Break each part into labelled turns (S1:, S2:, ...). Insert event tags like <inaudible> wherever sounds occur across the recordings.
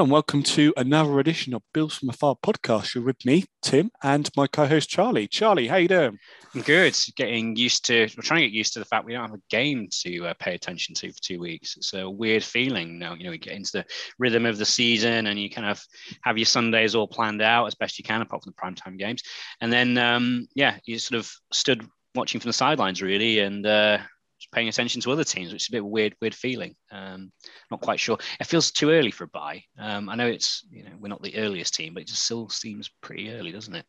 S1: And welcome to another edition of Bills from Afar podcast. You're with me, Tim, and my co-host Charlie. Charlie, how you doing?
S2: I'm good. Getting used to, we're trying to get used to the fact we don't have a game to uh, pay attention to for two weeks. It's a weird feeling now. You know, we get into the rhythm of the season, and you kind of have your Sundays all planned out as best you can, apart from the primetime games. And then, um, yeah, you sort of stood watching from the sidelines really, and uh, paying attention to other teams, which is a bit of a weird, weird feeling. Um, not quite sure. It feels too early for a bye. Um, I know it's you know we're not the earliest team, but it just still seems pretty early, doesn't it?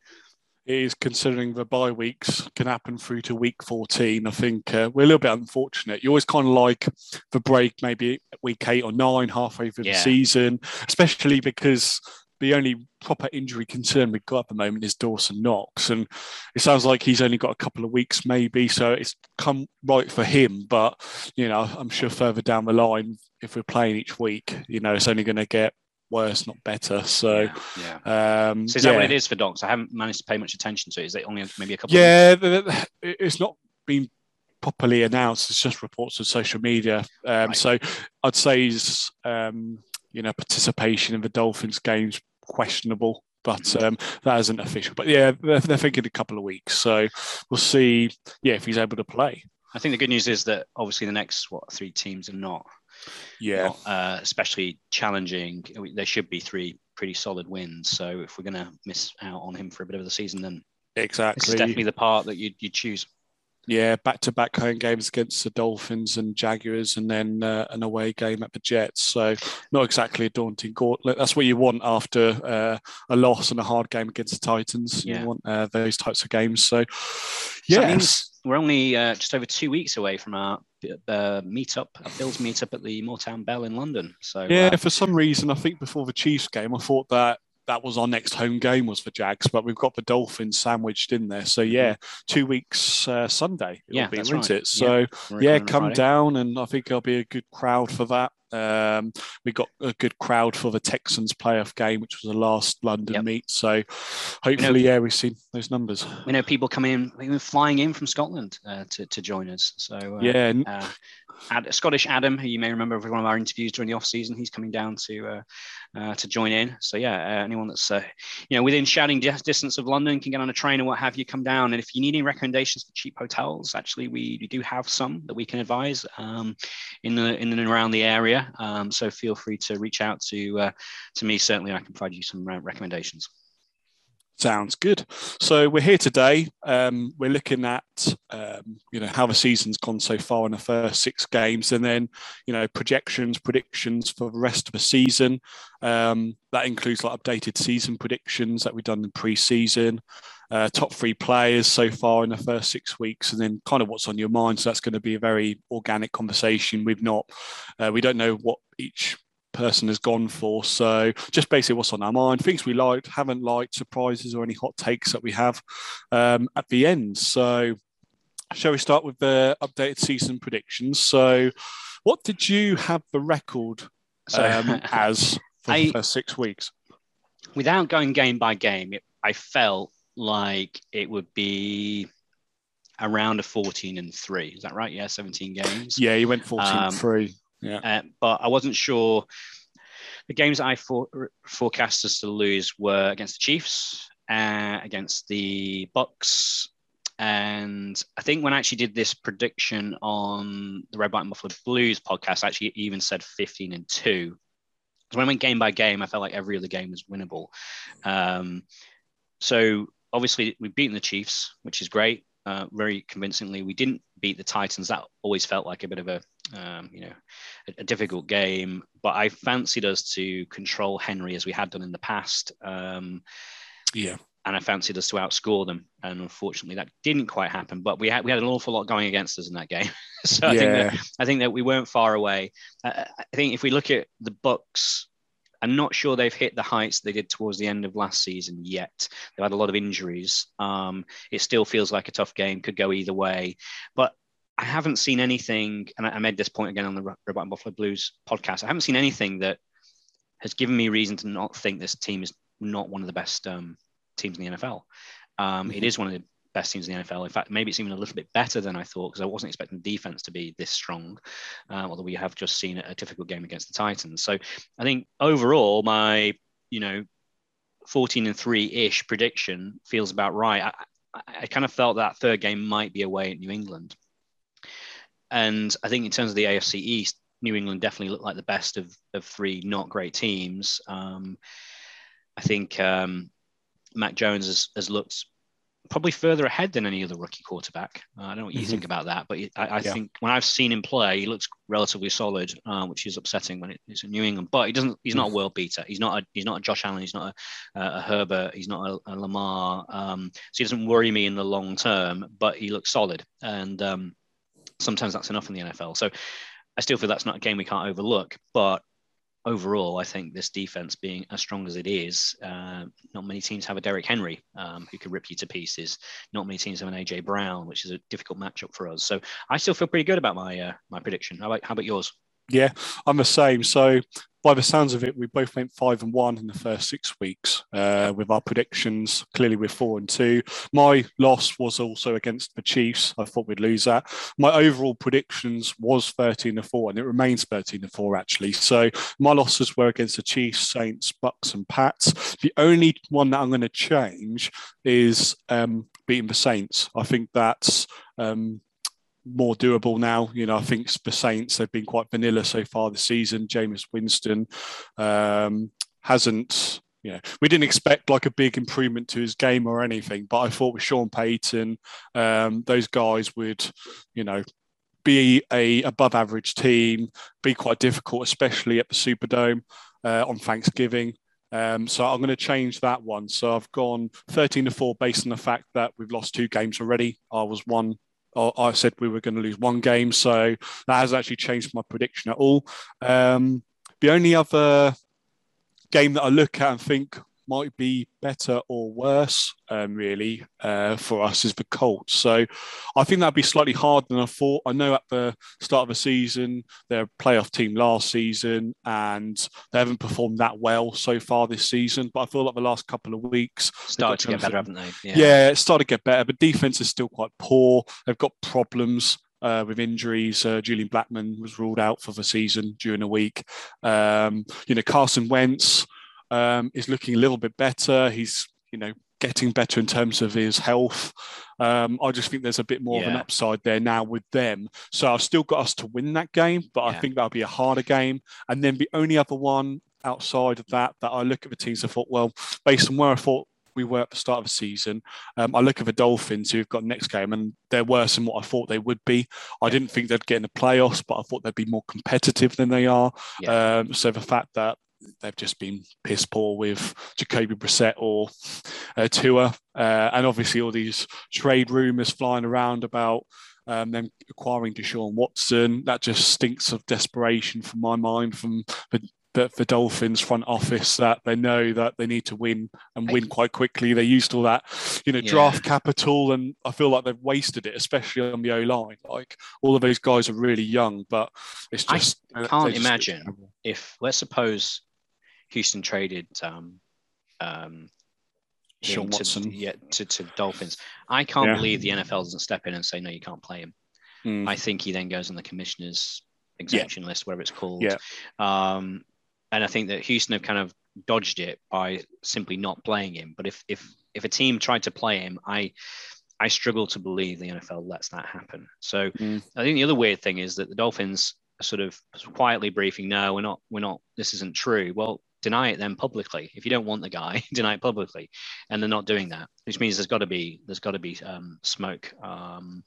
S1: It is considering the bye weeks can happen through to week 14. I think uh, we're a little bit unfortunate. You always kind of like the break, maybe week eight or nine, halfway through yeah. the season, especially because the only proper injury concern we've got at the moment is Dawson Knox, and it sounds like he's only got a couple of weeks, maybe. So it's come right for him, but you know, I'm sure further down the line, if we're playing each week, you know, it's only going to get worse, not better. So,
S2: yeah. yeah. Um, so is that what it is for Knox? I haven't managed to pay much attention to. it. Is it only maybe a couple?
S1: Yeah, it's not been properly announced. It's just reports on social media. Um, right. So I'd say he's, um, you know, participation in the Dolphins games questionable, but um, that isn't official. But yeah, they're, they're thinking a couple of weeks, so we'll see. Yeah, if he's able to play.
S2: I think the good news is that obviously the next what three teams are not.
S1: Yeah.
S2: Not, uh, especially challenging. There should be three pretty solid wins. So if we're going to miss out on him for a bit of the season, then
S1: exactly
S2: this is definitely the part that you you choose.
S1: Yeah, back-to-back home games against the Dolphins and Jaguars, and then uh, an away game at the Jets. So not exactly a daunting gauntlet. That's what you want after uh, a loss and a hard game against the Titans. Yeah. You want uh, those types of games. So, yes.
S2: So we're only uh, just over two weeks away from our uh, meetup, a Bills meetup at the Moortown Bell in London. So
S1: yeah, uh, for some reason, I think before the Chiefs game, I thought that that was our next home game was for Jags, but we've got the Dolphins sandwiched in there. So yeah, two weeks uh, Sunday
S2: it'll yeah,
S1: be,
S2: isn't
S1: right. it? So yeah, yeah come down, and I think there'll be a good crowd for that. Um, we got a good crowd for the Texans playoff game, which was the last London yep. meet. So hopefully, know, yeah, we've seen those numbers.
S2: We know people coming in, even flying in from Scotland uh, to, to join us. So uh,
S1: yeah,
S2: uh, Ad, Scottish Adam, who you may remember from one of our interviews during the off season, he's coming down to uh, uh, to join in. So yeah, uh, anyone that's uh, you know within shouting distance of London can get on a train and what have you, come down. And if you need any recommendations for cheap hotels, actually we, we do have some that we can advise um, in the in and around the area. Um, so feel free to reach out to to me. Certainly, I can provide you some recommendations.
S1: Sounds good. So we're here today. Um, we're looking at um, you know how the season's gone so far in the first six games, and then you know projections, predictions for the rest of the season. Um, that includes like updated season predictions that we've done in pre-season, uh, top three players so far in the first six weeks, and then kind of what's on your mind. So that's going to be a very organic conversation. We've not, uh, we don't know what each person has gone for. So just basically what's on our mind, things we liked, haven't liked, surprises or any hot takes that we have um, at the end. So shall we start with the updated season predictions? So what did you have the record um, <laughs> as for I, the first six weeks?
S2: Without going game by game, it, I felt like it would be around a 14 and 3 is that right yeah 17 games
S1: yeah you went 14 um, 3 yeah. Uh,
S2: but I wasn't sure. The games I for, forecast us to lose were against the Chiefs, uh, against the Bucks, and I think when I actually did this prediction on the Red, White, and Buffalo Blues podcast, I actually even said 15 and 2. Because when I went game by game, I felt like every other game was winnable. Um, so obviously, we've beaten the Chiefs, which is great, uh, very convincingly. We didn't beat the Titans. That always felt like a bit of a um, you know, a, a, difficult game. But I fancied us to control Henry as we had done in the past. Um,
S1: yeah.
S2: And I fancied us to outscore them, and unfortunately, that didn't quite happen. But we had we had an awful lot going against us in that game, <laughs> so I think that I think that we weren't far away. Uh, I think if we look at the Bucks I'm not sure they've hit the heights they did towards the end of last season yet. They've had a lot of injuries. Um, it still feels like a tough game, could go either way. But I haven't seen anything, and I made this point again on the Red and Buffalo Blues podcast. I haven't seen anything that has given me reason to not think this team is not one of the best um, teams in the NFL. Um, mm-hmm. it is one of the best teams in the NFL. In fact, maybe it's even a little bit better than I thought because I wasn't expecting the defense to be this strong. Uh, although we have just seen a difficult game against the Titans. So I think overall, my you know 14 and 3 ish prediction feels about right. I, I, I, kind of felt that third game might be away at New England. And I think in terms of the AFC East, New England definitely looked like the best of, of three not great teams. Um, I think um, Mac Jones has, has looked probably further ahead than any other rookie quarterback. Uh, I don't know what you mm-hmm. think about that, but I, I yeah. think when I've seen him play, he looks relatively solid, uh, which is upsetting when it's in New England. But he doesn't. He's not a world beater. He's not a. He's not a Josh Allen. He's not a, a Herbert. He's not a, a Lamar. Um, so he doesn't worry me in the long term. But he looks solid, and um, sometimes that's enough in the NFL. So I still feel that's not a game we can't overlook. But overall, I think this defense being as strong as it is, uh, not many teams have a Derrick Henry um, who can rip you to pieces. Not many teams have an AJ Brown, which is a difficult matchup for us. So I still feel pretty good about my uh, my prediction. How about how about yours?
S1: Yeah, I'm the same. So by the sounds of it, we both went five and one in the first six weeks uh, with our predictions. Clearly, we're four and two. My loss was also against the Chiefs. I thought we'd lose that. My overall predictions was 13 to four, and it remains 13 to four actually. So my losses were against the Chiefs, Saints, Bucks, and Pats. The only one that I'm going to change is um, beating the Saints. I think that's um, more doable now. You know, I think the Saints they've been quite vanilla so far this season. Jameis Winston um, hasn't. You know, we didn't expect like a big improvement to his game or anything, but I thought with Sean Payton, um, those guys would, you know, be a above average team, be quite difficult, especially at the Superdome uh, on Thanksgiving. Um, so I'm going to change that one. So I've gone 13 to 4 based on the fact that we've lost two games already. I was one I said we were going to lose one game, so that has actually changed my prediction at all. Um, the only other game that I look at and think might be better or worse, um, really, uh, for us is the Colts. So I think that'd be slightly harder than I thought. I know at the start of the season, they're a playoff team last season and they haven't performed that well so far this season. But I feel like the last couple of weeks
S2: started to get better, haven't they?
S1: Yeah. yeah, it started to get better, but defense is still quite poor. They've got problems. Uh, with injuries. Uh, Julian Blackmon was ruled out for the season during a week. Um, you know, Carson Wentz um, is looking a little bit better. He's, you know, getting better in terms of his health. Um, I just think there's a bit more yeah. of an upside there now with them. So I've still got us to win that game, but yeah. I think that'll be a harder game. And then the only other one outside of that that I look at the teams, I thought, well, based on where I thought we were at the start of the season. Um, I look at the Dolphins who've got next game and they're worse than what I thought they would be. I didn't think they'd get in the playoffs, but I thought they'd be more competitive than they are. Yeah. Um, so the fact that they've just been piss poor with Jacoby Brissett or uh, Tua, uh, and obviously all these trade rumours flying around about um, them acquiring Deshaun Watson. That just stinks of desperation from my mind from the the, the Dolphins front office that they know that they need to win and win quite quickly. They used all that, you know, yeah. draft capital, and I feel like they've wasted it, especially on the O line. Like all of those guys are really young, but it's just
S2: I can't imagine if let's suppose Houston traded um, um,
S1: Sean Watson
S2: to, yeah, to, to Dolphins. I can't yeah. believe the NFL doesn't step in and say no, you can't play him. Mm. I think he then goes on the commissioner's exemption yeah. list, whatever it's called.
S1: Yeah.
S2: Um, and I think that Houston have kind of dodged it by simply not playing him. But if if if a team tried to play him, I I struggle to believe the NFL lets that happen. So mm. I think the other weird thing is that the Dolphins are sort of quietly briefing, no, we're not, we're not, this isn't true. Well, deny it then publicly. If you don't want the guy, <laughs> deny it publicly, and they're not doing that, which means there's got to be there's got to be um, smoke um,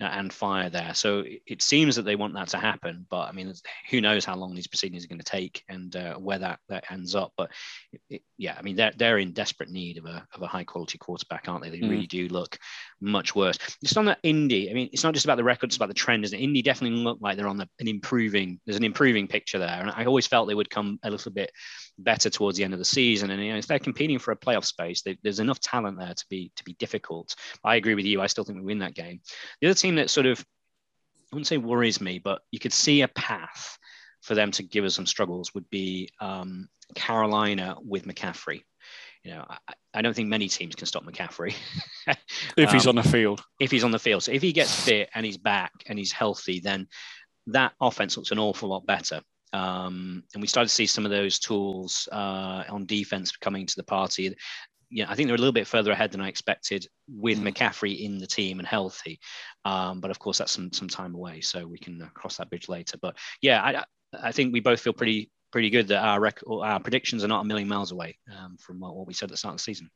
S2: and fire there. So it seems that they want that to happen, but I mean, who knows how long these proceedings are going to take and uh, where that that ends up. But it, it, yeah, I mean, they're they're in desperate need of a of a high quality quarterback, aren't they? They mm. really do look much worse. It's on that Indy. I mean, it's not just about the record; it's about the trend. Isn't it? Indy definitely look like they're on the, an improving. There's an improving picture there, and I always felt they would come a little bit better towards the end of the season. And you know, if they're competing for a playoff space, they, there's enough talent there to be to be difficult. I agree with you. I still think we win that game. The other team that sort of I wouldn't say worries me, but you could see a path for them to give us some struggles would be um, Carolina with McCaffrey. you know, I, I don't think many teams can stop McCaffrey <laughs>
S1: if um, he's on the field.
S2: If he's on the field, so if he gets fit and he's back and he's healthy, then that offense looks an awful lot better. Um, and we started to see some of those tools uh, on defense coming to the party. Yeah, I think they're a little bit further ahead than I expected with mm. McCaffrey in the team and healthy. Um, but of course, that's some some time away, so we can uh, cross that bridge later. But yeah, I, I think we both feel pretty pretty good that our rec- our predictions are not a million miles away um, from what, what we said at the start of the season.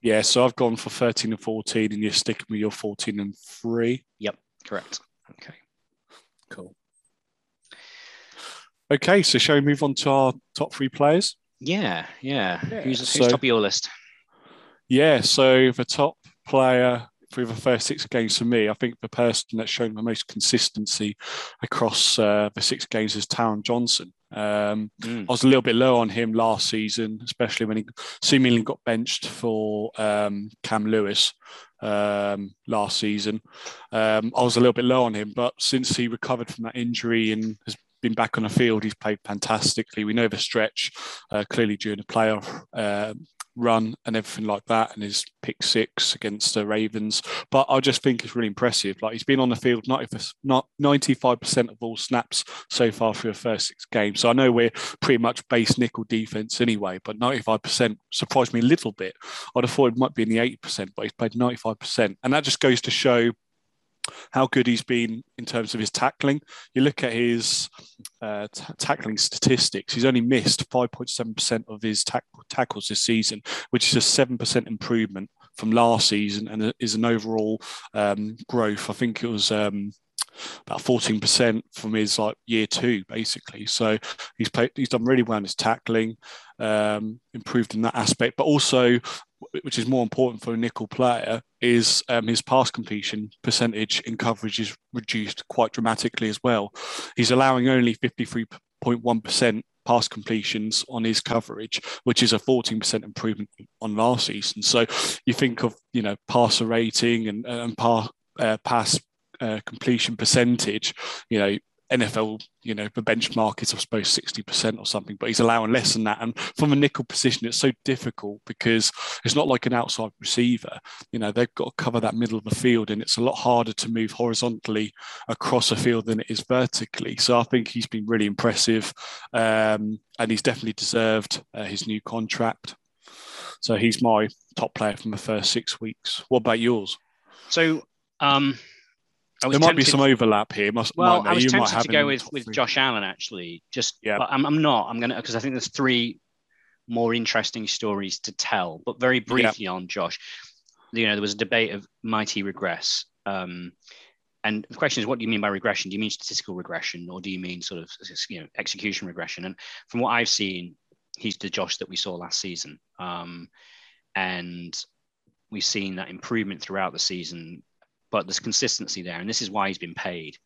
S1: Yeah, so I've gone for 13 and 14, and you're sticking with your 14 and 3.
S2: Yep, correct.
S1: Okay, cool. Okay, so shall we move on to our top three players?
S2: Yeah, yeah. yeah. Who's, who's so, top of your list?
S1: Yeah, so the top player through the first six games for me, I think the person that's shown the most consistency across uh, the six games is Taron Johnson. Um, mm. I was a little bit low on him last season, especially when he seemingly got benched for um, Cam Lewis um, last season. Um, I was a little bit low on him, but since he recovered from that injury and has been back on the field. He's played fantastically. We know the stretch uh, clearly during the playoff uh, run and everything like that, and his pick six against the Ravens. But I just think it's really impressive. Like he's been on the field not 95% of all snaps so far through the first six games. So I know we're pretty much base nickel defense anyway, but 95% surprised me a little bit. I'd have thought it might be in the 80%, but he's played 95%. And that just goes to show how good he's been in terms of his tackling. You look at his uh, t- tackling statistics, he's only missed 5.7% of his tack- tackles this season, which is a 7% improvement from last season and is an overall um, growth. I think it was. Um, about 14% from his like year two, basically. So he's played, he's done really well in his tackling, um, improved in that aspect, but also which is more important for a nickel player, is um, his pass completion percentage in coverage is reduced quite dramatically as well. He's allowing only 53.1% pass completions on his coverage, which is a 14% improvement on last season. So you think of, you know, passer rating and, and pass, uh, pass uh, completion percentage, you know, NFL, you know, the benchmark is, I suppose, 60% or something, but he's allowing less than that. And from a nickel position, it's so difficult because it's not like an outside receiver. You know, they've got to cover that middle of the field, and it's a lot harder to move horizontally across a field than it is vertically. So I think he's been really impressive, um, and he's definitely deserved uh, his new contract. So he's my top player from the first six weeks. What about yours?
S2: So, um,
S1: there might be some overlap here. Must,
S2: well, I was you tempted to go with, with Josh Allen actually. Just, yeah. but I'm, I'm not. I'm gonna because I think there's three more interesting stories to tell. But very briefly yeah. on Josh, you know, there was a debate of might he regress. Um, and the question is, what do you mean by regression? Do you mean statistical regression, or do you mean sort of you know execution regression? And from what I've seen, he's the Josh that we saw last season, um, and we've seen that improvement throughout the season but there's consistency there, and this is why he's been paid.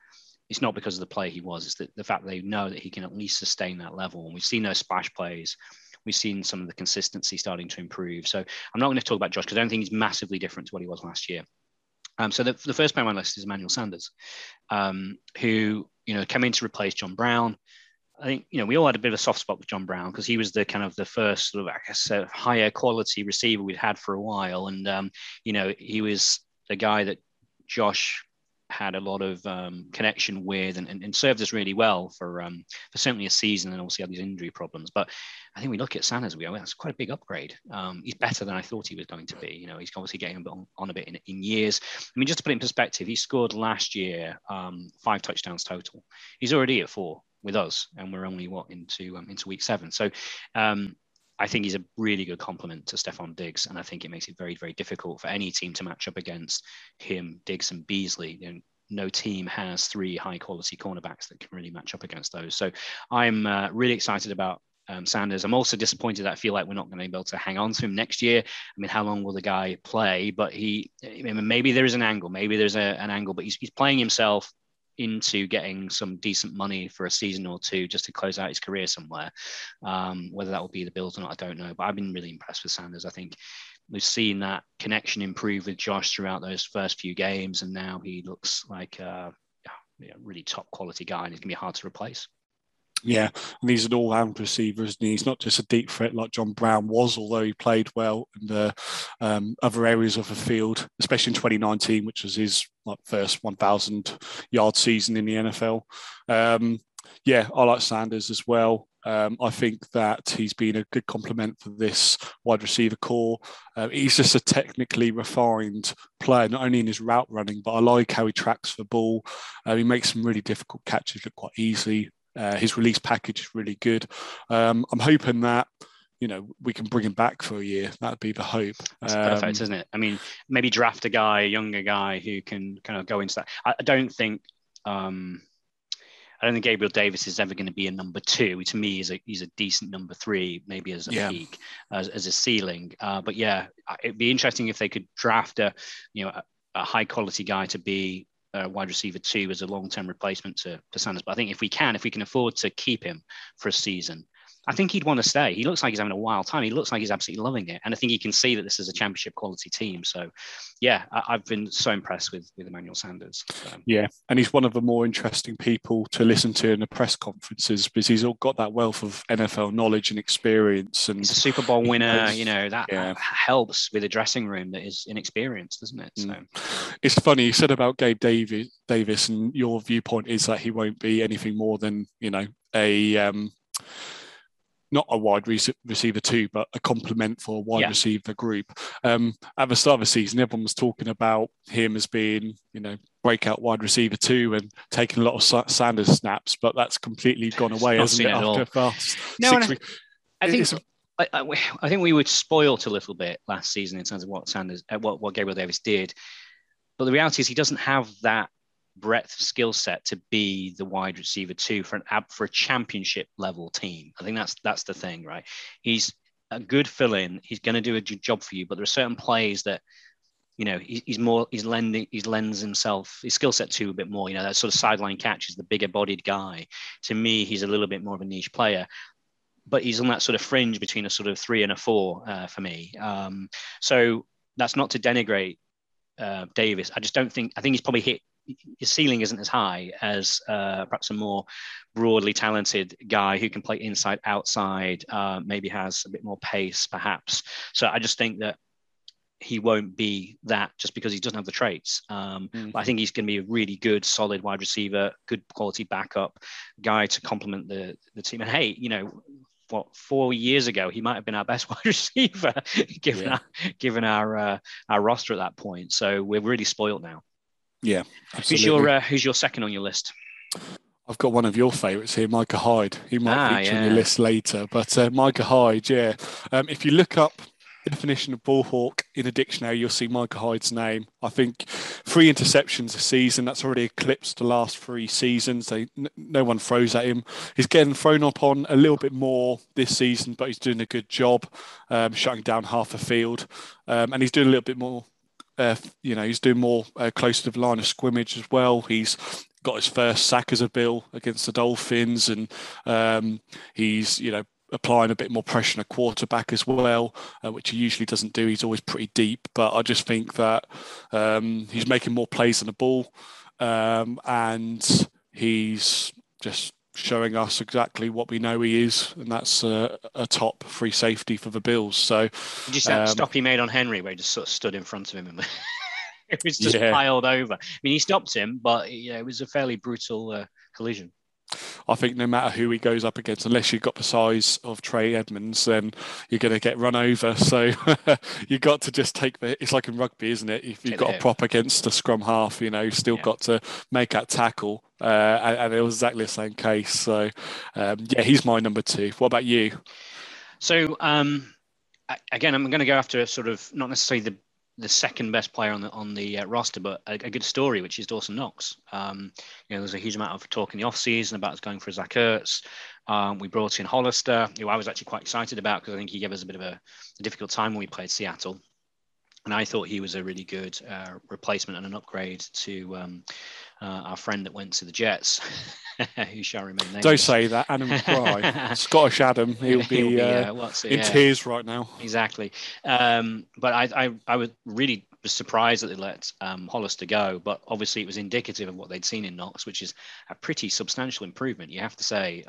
S2: It's not because of the play he was; it's the, the fact they know that he can at least sustain that level. And we've seen those splash plays. We've seen some of the consistency starting to improve. So I'm not going to talk about Josh because I don't think he's massively different to what he was last year. Um, so the, the first player on my list is Emmanuel Sanders, um, who you know came in to replace John Brown. I think you know we all had a bit of a soft spot with John Brown because he was the kind of the first sort of I guess uh, higher quality receiver we'd had for a while, and um, you know he was the guy that Josh had a lot of um, connection with and, and, and, served us really well for um, for certainly a season and obviously had these injury problems. But I think we look at Sanders, we go, that's quite a big upgrade. Um, he's better than I thought he was going to be. You know, he's obviously getting a bit on, on a bit in, in, years. I mean, just to put it in perspective, he scored last year um, five touchdowns total. He's already at four with us, and we're only what into um, into week seven. So um, I think he's a really good complement to Stefon Diggs, and I think it makes it very, very difficult for any team to match up against him, Diggs, and Beasley. You know, no team has three high quality cornerbacks that can really match up against those. So I'm uh, really excited about um, Sanders. I'm also disappointed that I feel like we're not going to be able to hang on to him next year. I mean, how long will the guy play? But he, maybe there is an angle, maybe there's a, an angle, but he's, he's playing himself into getting some decent money for a season or two just to close out his career somewhere. Um, whether that will be the Bills or not, I don't know. But I've been really impressed with Sanders. I think we've seen that connection improve with Josh throughout those first few games, and now he looks like a, a really top quality guy, and he's gonna be hard to replace.
S1: Yeah, and he's an all-round receiver, isn't he? He's not just a deep threat like John Brown was, although he played well in the um, other areas of the field, especially in 2019, which was his like first 1,000 yard season in the NFL. Um, yeah, I like Sanders as well. Um, I think that he's been a good complement for this wide receiver core. Uh, he's just a technically refined player, not only in his route running, but I like how he tracks the ball. Uh, he makes some really difficult catches look quite easy. Uh, his release package is really good. Um, I'm hoping that you know we can bring him back for a year. That'd be the hope.
S2: That's um, perfect, isn't it? I mean, maybe draft a guy, a younger guy who can kind of go into that. I, I don't think. Um, I don't think Gabriel Davis is ever going to be a number two. To me, he's a he's a decent number three, maybe as a yeah. peak, as, as a ceiling. Uh, but yeah, it'd be interesting if they could draft a you know a, a high quality guy to be a wide receiver two as a long term replacement to, to Sanders. But I think if we can, if we can afford to keep him for a season, I think he'd want to stay. He looks like he's having a wild time. He looks like he's absolutely loving it, and I think he can see that this is a championship quality team. So, yeah, I, have been so impressed with with Emmanuel Sanders. So.
S1: Yeah, and he's one of the more interesting people to listen to in the press conferences because he's all got that wealth of NFL knowledge and experience. And
S2: he's a Super Bowl winner. you know that, yeah. helps with a dressing room that is inexperienced, doesn't it? So. Mm.
S1: It's funny you said about Gabe Davis, Davis, and your viewpoint is that he won't be anything more than you know a um, not a wide receiver too, but a complement for a wide yeah. receiver group. Um, at the start of the season, everyone was talking about him as being, you know, breakout wide receiver two and taking a lot of Sanders snaps, but that's completely gone away, hasn't it? After fast
S2: no, I, I think. I, I, think we were spoilt a little bit last season in terms of what Sanders, uh, what, what Gabriel Davis did, but the reality is he doesn't have that breadth skill set to be the wide receiver two for an app for a championship level team. I think that's that's the thing, right? He's a good fill in. He's going to do a good job for you, but there are certain plays that you know he's more he's lending he's lends himself his skill set to a bit more. You know that sort of sideline catch is the bigger bodied guy. To me, he's a little bit more of a niche player. But he's on that sort of fringe between a sort of three and a four uh, for me. Um, so that's not to denigrate uh, Davis. I just don't think I think he's probably hit his ceiling isn't as high as uh, perhaps a more broadly talented guy who can play inside, outside, uh, maybe has a bit more pace, perhaps. So I just think that he won't be that just because he doesn't have the traits. Um, mm-hmm. But I think he's going to be a really good, solid wide receiver, good quality backup guy to complement the the team. And hey, you know, what four years ago he might have been our best <laughs> wide receiver given yeah. our given our uh, our roster at that point. So we're really spoiled now.
S1: Yeah,
S2: absolutely. Who's your uh, Who's your second on your list?
S1: I've got one of your favourites here, Micah Hyde. He might ah, feature yeah. on your list later, but uh, Micah Hyde, yeah. Um, if you look up the definition of ball hawk in a dictionary, you'll see Micah Hyde's name. I think three interceptions a season. That's already eclipsed the last three seasons. They, n- no one throws at him. He's getting thrown up on a little bit more this season, but he's doing a good job um, shutting down half the field, um, and he's doing a little bit more uh, you know, he's doing more uh, close to the line of scrimmage as well. He's got his first sack as a bill against the Dolphins, and um, he's you know applying a bit more pressure on a quarterback as well, uh, which he usually doesn't do. He's always pretty deep, but I just think that um, he's making more plays on the ball, um, and he's just showing us exactly what we know he is, and that's a, a top free safety for the Bills. So,
S2: did you see um, that stop he made on Henry, where he just sort of stood in front of him and <laughs> it was just yeah. piled over? I mean, he stopped him, but yeah, it was a fairly brutal uh, collision.
S1: I think no matter who he goes up against, unless you've got the size of Trey Edmunds, then you're going to get run over. <laughs> So you've got to just take the. It's like in rugby, isn't it? If you've got a prop against a scrum half, you know, you've still yeah. got to make that tackle. Uh, and, and, it was exactly the same case. So um, yeah, he's my number two. What about you?
S2: So um, again, I'm going to go after sort of not necessarily the the second best player on the on the uh, roster, but a, a, good story, which is Dawson Knox. Um, you know, there's a huge amount of talk in the off season about us going for Zach Ertz. Um, we brought in Hollister, who I was actually quite excited about because I think he gave us a bit of a, a, difficult time when we played Seattle. And I thought he was a really good uh, replacement and an upgrade to um, uh, our friend that went to the Jets, <laughs> who shall remain nameless.
S1: Don't say that, Adam Fry. <laughs> Scottish Adam, he'll be, he'll be uh, uh in yeah. tears right now.
S2: Exactly. Um, but I, I, I was really was surprised that they let um, Hollister go, but obviously it was indicative of what they'd seen in Knox, which is a pretty substantial improvement. You have to say.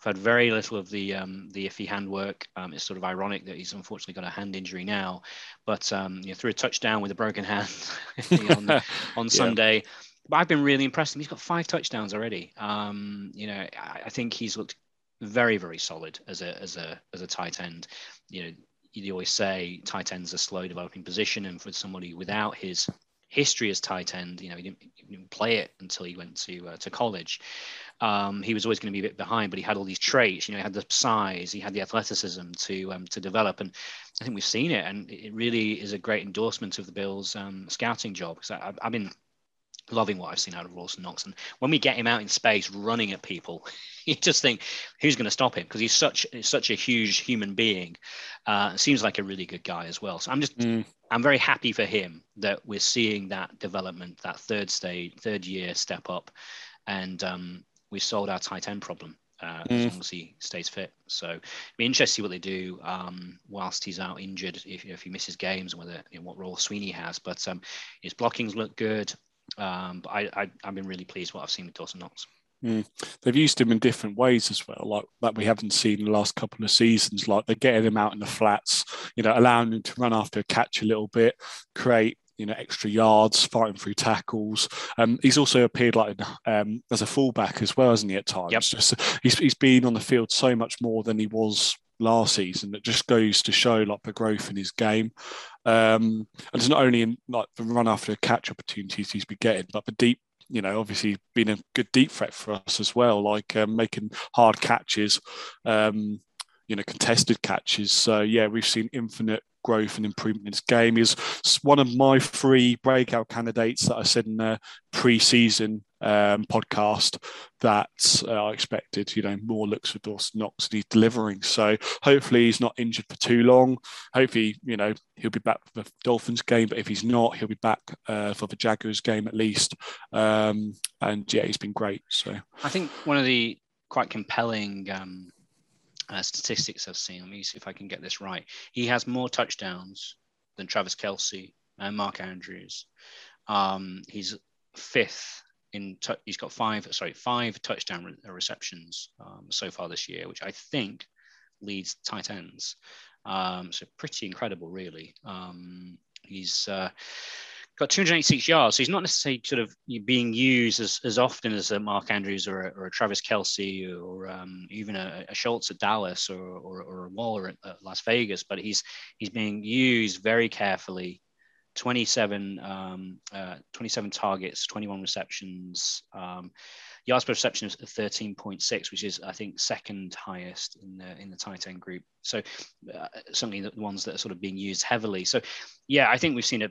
S2: We've had very little of the um, the iffy handwork. Um, it's sort of ironic that he's unfortunately got a hand injury now, but um, you know, threw a touchdown with a broken hand <laughs> <laughs> on, on yeah. Sunday. But I've been really impressed. He's got five touchdowns already. Um, you know, I, I think he's looked very very solid as a as a as a tight end. You know, you always say tight end's are a slow developing position, and for somebody without his history as tight end, you know, he didn't, he didn't play it until he went to uh, to college. Um, he was always going to be a bit behind, but he had all these traits. You know, he had the size, he had the athleticism to um, to develop, and I think we've seen it, and it really is a great endorsement of the Bills' um, scouting job. Because I, I've been loving what I've seen out of Dawson Knox. And when we get him out in space running at people, <laughs> you just think, who's going to stop him? Because he's such he's such a huge human being. Uh, seems like a really good guy as well. So I'm just mm. I'm very happy for him that we're seeing that development, that third stage, third year step up, and um, we solved our tight end problem. Uh, mm. as long as he stays fit. So be interested to see what they do um, whilst he's out injured, if, if he misses games, and whether you know, what role Sweeney has. But um, his blockings look good. Um, but I, I, have been really pleased what I've seen with Dawson Knox.
S1: Mm. They've used him in different ways as well, like that we haven't seen in the last couple of seasons. Like they're getting him out in the flats, you know, allowing him to run after a catch a little bit, create you know extra yards, fighting through tackles. Um, he's also appeared like um, as a fullback as well, hasn't he? At times, yep. just he's he's been on the field so much more than he was last season. that just goes to show like the growth in his game. Um, and it's not only in like the run after catch opportunities he's been getting, but the deep, you know, obviously been a good deep threat for us as well, like um, making hard catches, um, you know, contested catches. So yeah, we've seen infinite growth and improvement in his game. He's one of my three breakout candidates that I said in the pre-season um, podcast that uh, I expected, you know, more looks for Dawson Knox and he's delivering. So hopefully he's not injured for too long. Hopefully, you know, he'll be back for the Dolphins game, but if he's not, he'll be back uh, for the Jaguars game at least. Um, and yeah, he's been great. So
S2: I think one of the quite compelling um, uh, statistics I've seen, let me see if I can get this right. He has more touchdowns than Travis Kelce and Mark Andrews. Um, he's fifth in he's got five sorry five touchdown re- uh, receptions um, so far this year, which I think leads tight ends. Um, so pretty incredible, really. Um, he's uh, got 286 yards, so he's not necessarily sort of being used as, as often as a Mark Andrews or a, or a Travis Kelce or um, even a, a, Schultz at Dallas or, or, or a Waller at, Las Vegas, but he's he's being used very carefully 27, um, uh, 27 targets, 21 receptions, um, yards per reception of 13.6, which is I think second highest in the in the tight end group. So uh, certainly the ones that are sort of being used heavily. So yeah, I think we've seen a,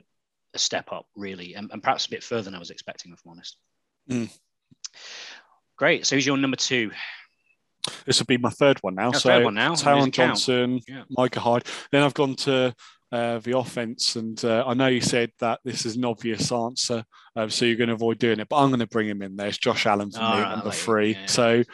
S2: a step up really, and, and, perhaps a bit further than I was expecting, if I'm honest.
S1: Mm.
S2: Great. So who's your number two?
S1: This will be my third one now. so
S2: third one now.
S1: Taron Johnson, yeah. Micah Hyde. Then I've gone to uh, the offense. And uh, I know you said that this is an obvious answer, uh, so you're going to avoid doing it, but I'm going to bring him in there. It's Josh Allen for me, right, number three. Yeah. So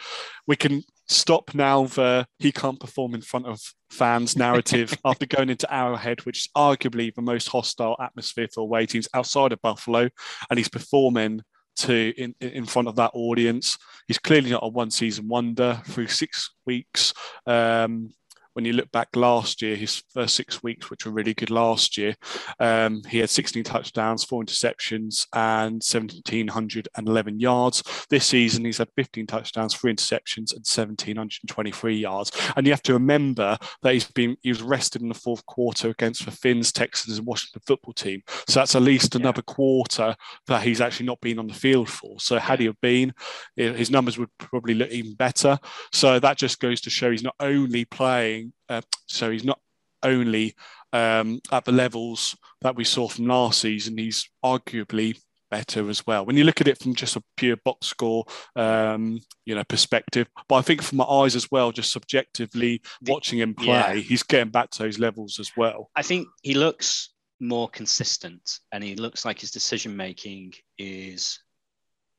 S1: we can stop now the he can't perform in front of fans narrative <laughs> after going into Arrowhead, which is arguably the most hostile atmosphere for away teams outside of Buffalo, and he's performing to in, in front of that audience. He's clearly not a one season wonder through six weeks. Um, when you look back last year, his first six weeks, which were really good last year, um, he had 16 touchdowns, four interceptions, and 1,711 yards. This season, he's had 15 touchdowns, three interceptions, and 1,723 yards. And you have to remember that he's been he was rested in the fourth quarter against the Fins, Texans, and Washington football team. So that's at least another yeah. quarter that he's actually not been on the field for. So had he have been, his numbers would probably look even better. So that just goes to show he's not only playing uh, so he's not only um, at the levels that we saw from last season, he's arguably better as well. When you look at it from just a pure box score, um, you know, perspective, but I think from my eyes as well, just subjectively watching him play, yeah. he's getting back to those levels as well.
S2: I think he looks more consistent, and he looks like his decision making is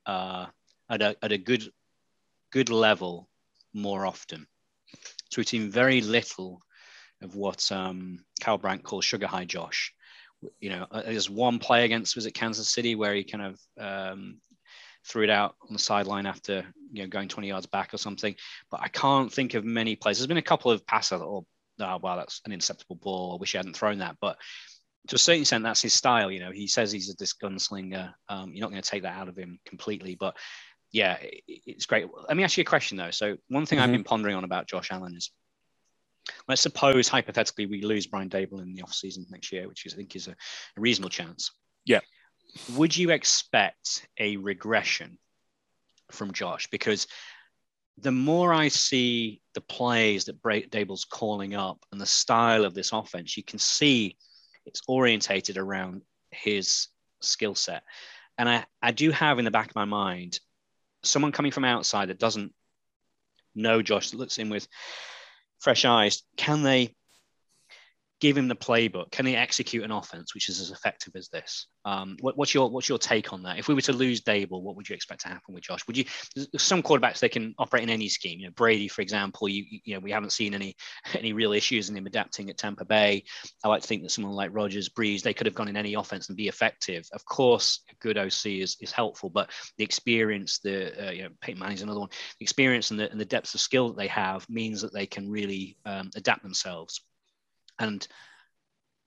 S2: uh, at a at a good good level more often. So we've seen very little of what um, Kyle Brandt calls sugar high Josh, you know, uh, there's one play against was it Kansas City where he kind of um, threw it out on the sideline after you know going 20 yards back or something. But I can't think of many plays. There's been a couple of passes or oh, wow, that's an interceptable ball. I wish he hadn't thrown that. But to a certain extent, that's his style. You know, he says he's a this gunslinger. Um, you're not going to take that out of him completely, but yeah, it's great. Let me ask you a question though. So one thing mm-hmm. I've been pondering on about Josh Allen is, let's suppose hypothetically we lose Brian Daboll in the off season next year, which is, I think is a, a reasonable chance.
S1: Yeah.
S2: Would you expect a regression from Josh? Because the more I see the plays that Daboll's calling up and the style of this offense, you can see it's orientated around his skill set. And I, I do have in the back of my mind someone coming from outside that doesn't know Josh, that looks in with fresh eyes, can they give him the playbook? Can he execute an offense which is as effective as this? Um, what, what's your what's your take on that? If we were to lose Daboll, what would you expect to happen with Josh? Would you? Some quarterbacks they can operate in any scheme. You know, Brady, for example, you you know we haven't seen any <laughs> any real issues in him adapting at Tampa Bay. I like to think that someone like Rodgers, Brees, they could have gone in any offense and be effective. Of course, a good OC is is helpful, but the experience, the uh, you know Peyton Manning's another one. The experience and the and the depth of skill that they have means that they can really um, adapt themselves. And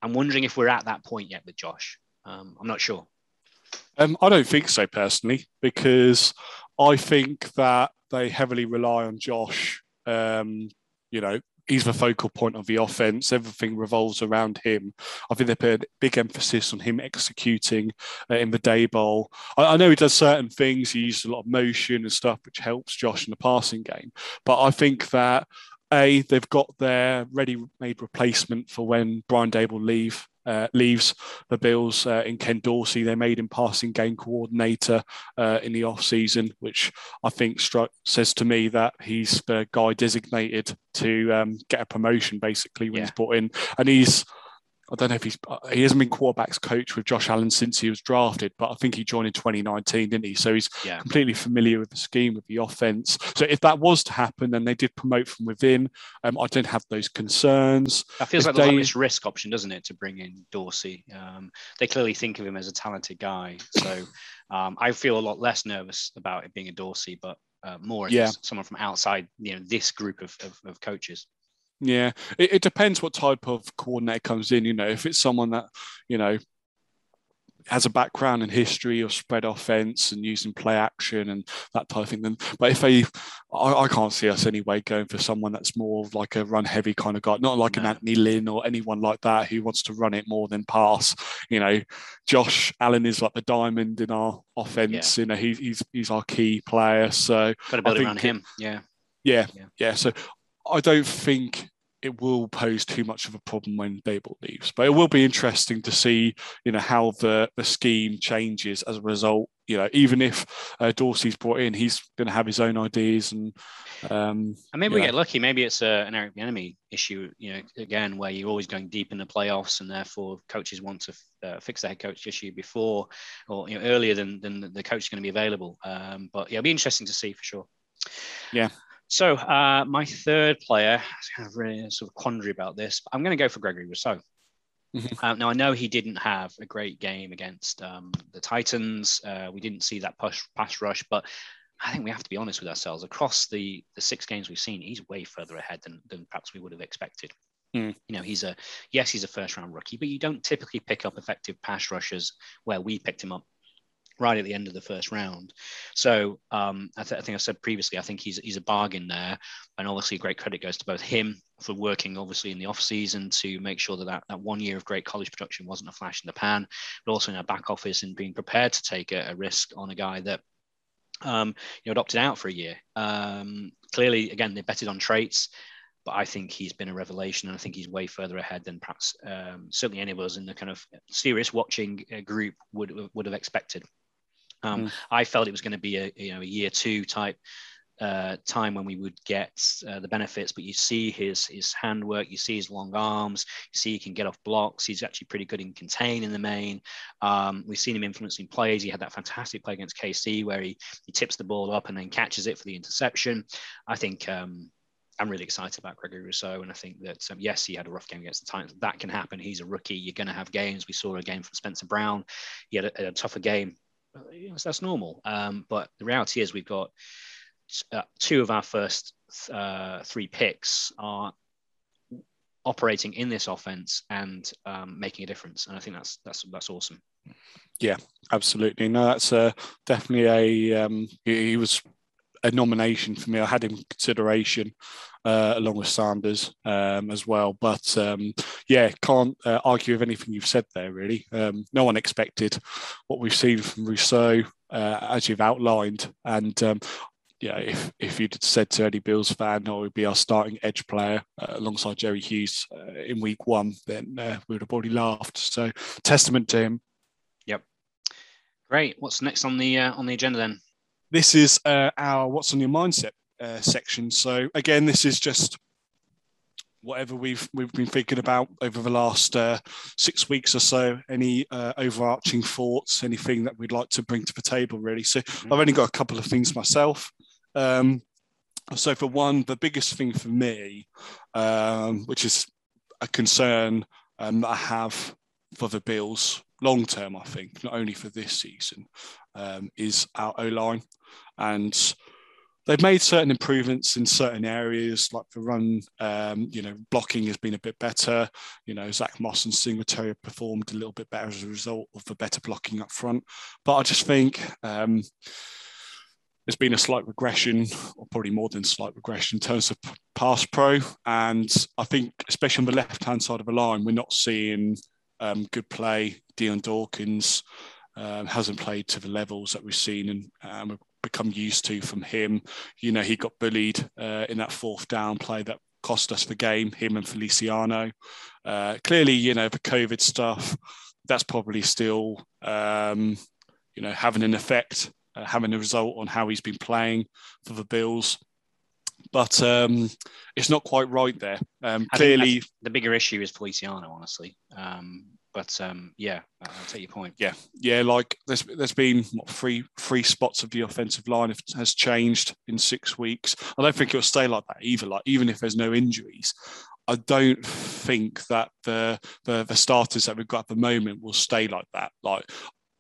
S2: I'm wondering if we're at that point yet with Josh. Um, I'm not sure.
S1: Um, I don't think so personally, because I think that they heavily rely on Josh. Um, you know, he's the focal point of the offense. Everything revolves around him. I think they put a big emphasis on him executing uh, in the Daboll. I, I, know he does certain things. He uses a lot of motion and stuff, which helps Josh in the passing game. But I think that a, they've got their ready-made replacement for when Brian Daboll leave uh, leaves the Bills uh, in Ken Dorsey. They made him passing game coordinator uh, in the off season, which I think struck, says to me that he's the guy designated to um, get a promotion basically when yeah. he's brought in, and he's I don't know if he's uh, he hasn't been quarterbacks coach with Josh Allen since he was drafted, but I think he joined in 2019, didn't he? So he's yeah. completely familiar with the scheme, with the offense. So if that was to happen and they did promote from within, um, I don't have those concerns.
S2: That feels if like the lowest risk option, doesn't it, to bring in Dorsey? Um, they clearly think of him as a talented guy, so <laughs> um, I feel a lot less nervous about it being a Dorsey, but uh, more yeah. someone from outside, you know, this group of, of, of coaches.
S1: Yeah, it, it, depends what type of coordinator comes in. You know, if it's someone that you know has a background in history of spread offense and using play action and that type of thing, then but if they, I, I can't see us anyway going for someone that's more like a run heavy kind of guy, not like no. an Anthony Lynn or anyone like that who wants to run it more than pass. You know, Josh Allen is like the diamond in our offense. Yeah. You know, he, he's he's our key player. So
S2: got to build around him. Yeah.
S1: Yeah, yeah, yeah. So I don't think it will pose too much of a problem when Daboll leaves. But it will be interesting to see, you know, how the, the scheme changes as a result. You know, even if uh, Dorsey's brought in, he's going to have his own ideas and. Um,
S2: and maybe we know. get lucky. Maybe it's a, an Eric Bieniemy issue. You know, again, where you're always going deep in the playoffs, and therefore coaches want to uh, fix the head coach issue before or you know earlier than than the coach is going to be available. Um, but yeah, it'll be interesting to see for sure.
S1: Yeah.
S2: So uh, my third player, I of really sort of quandary about this, but I'm going to go for Gregory Rousseau. Mm-hmm. Uh, now I know he didn't have a great game against um, the Titans. Uh, we didn't see that push pass rush, but I think we have to be honest with ourselves. Across the the six games we've seen, he's way further ahead than than perhaps we would have expected. Mm. You know, he's a yes, he's a first round rookie, but you don't typically pick up effective pass rushers where we picked him up right at the end of the first round. So um, I, th- I, think I said previously, I think he's he's a bargain there, and obviously great credit goes to both him for working obviously in the off season to make sure that, that that one year of great college production wasn't a flash in the pan, but also in our back office and being prepared to take a, a risk on a guy that um, you know, adopted out for a year. Um, clearly, again, they betted on traits but I think he's been a revelation, and I think he's way further ahead than perhaps um, certainly any of us in the kind of serious watching uh, group would would have expected. Um, mm. I felt it was going to be a you know a year two type uh, time when we would get uh, the benefits, but you see his his handwork, you see his long arms, you see he can get off blocks. He's actually pretty good in contain in the main. Um, we've seen him influencing plays. He had that fantastic play against KC where he he tips the ball up and then catches it for the interception. I think. Um, I'm really excited about Gregory Rousseau, and I think that um, yes, he had a rough game against the Titans. That can happen. He's a rookie. You're going to have games. We saw a game from Spencer Brown. He had a, a tougher game. That's normal. Um, but the reality is, we've got uh, two of our first uh, three picks are operating in this offense and um, making a difference. And I think that's that's that's awesome.
S1: Yeah, absolutely. No, that's uh, definitely a. Um, he was a nomination for me. I had him consideration uh, along with Sanders um, as well. But um, yeah, can't uh, argue with anything you've said there. Really, um, no one expected what we've seen from Rousseau, uh, as you've outlined, and. Um, yeah, if, if you'd said to any Bills fan, "Oh, would be our starting edge player uh, alongside Jerry Hughes uh, in week one," then uh, we would have already laughed. So, testament to him.
S2: Yep. Great. What's next on the on the agenda then?
S1: this is uh, our what's on your mindset uh, section. So again, this is just whatever we've we've been thinking about over the last uh, six weeks or so. Any uh, overarching thoughts, anything that we'd like to bring to the table, really. So mm-hmm. I've only got a couple of things myself. Um, so for one, the biggest thing for me, um, which is a concern um, that I have for the Bills long term, I think, not only for this season, um, is our O line. And they've made certain improvements in certain areas, like the run, um, you know, blocking has been a bit better. You know, Zach Moss and Singletary have performed a little bit better as a result of the better blocking up front. But I just think um, there's been a slight regression, or probably more than slight regression in terms of pass pro. And I think, especially on the left hand side of the line, we're not seeing um, good play. Dion Dawkins um, hasn't played to the levels that we've seen and um, become used to from him. You know, he got bullied uh, in that fourth down play that cost us the game, him and Feliciano. Uh, clearly, you know, the COVID stuff, that's probably still, um, you know, having an effect, uh, having a result on how he's been playing for the Bills. But um, it's not quite right there. Um, clearly,
S2: the bigger issue is Feliciano, honestly. Um, but um, yeah, I'll take your point.
S1: Yeah, yeah. Like there's there's been what, three three spots of the offensive line has changed in six weeks. I don't think it'll stay like that either. Like even if there's no injuries, I don't think that the the, the starters that we've got at the moment will stay like that. Like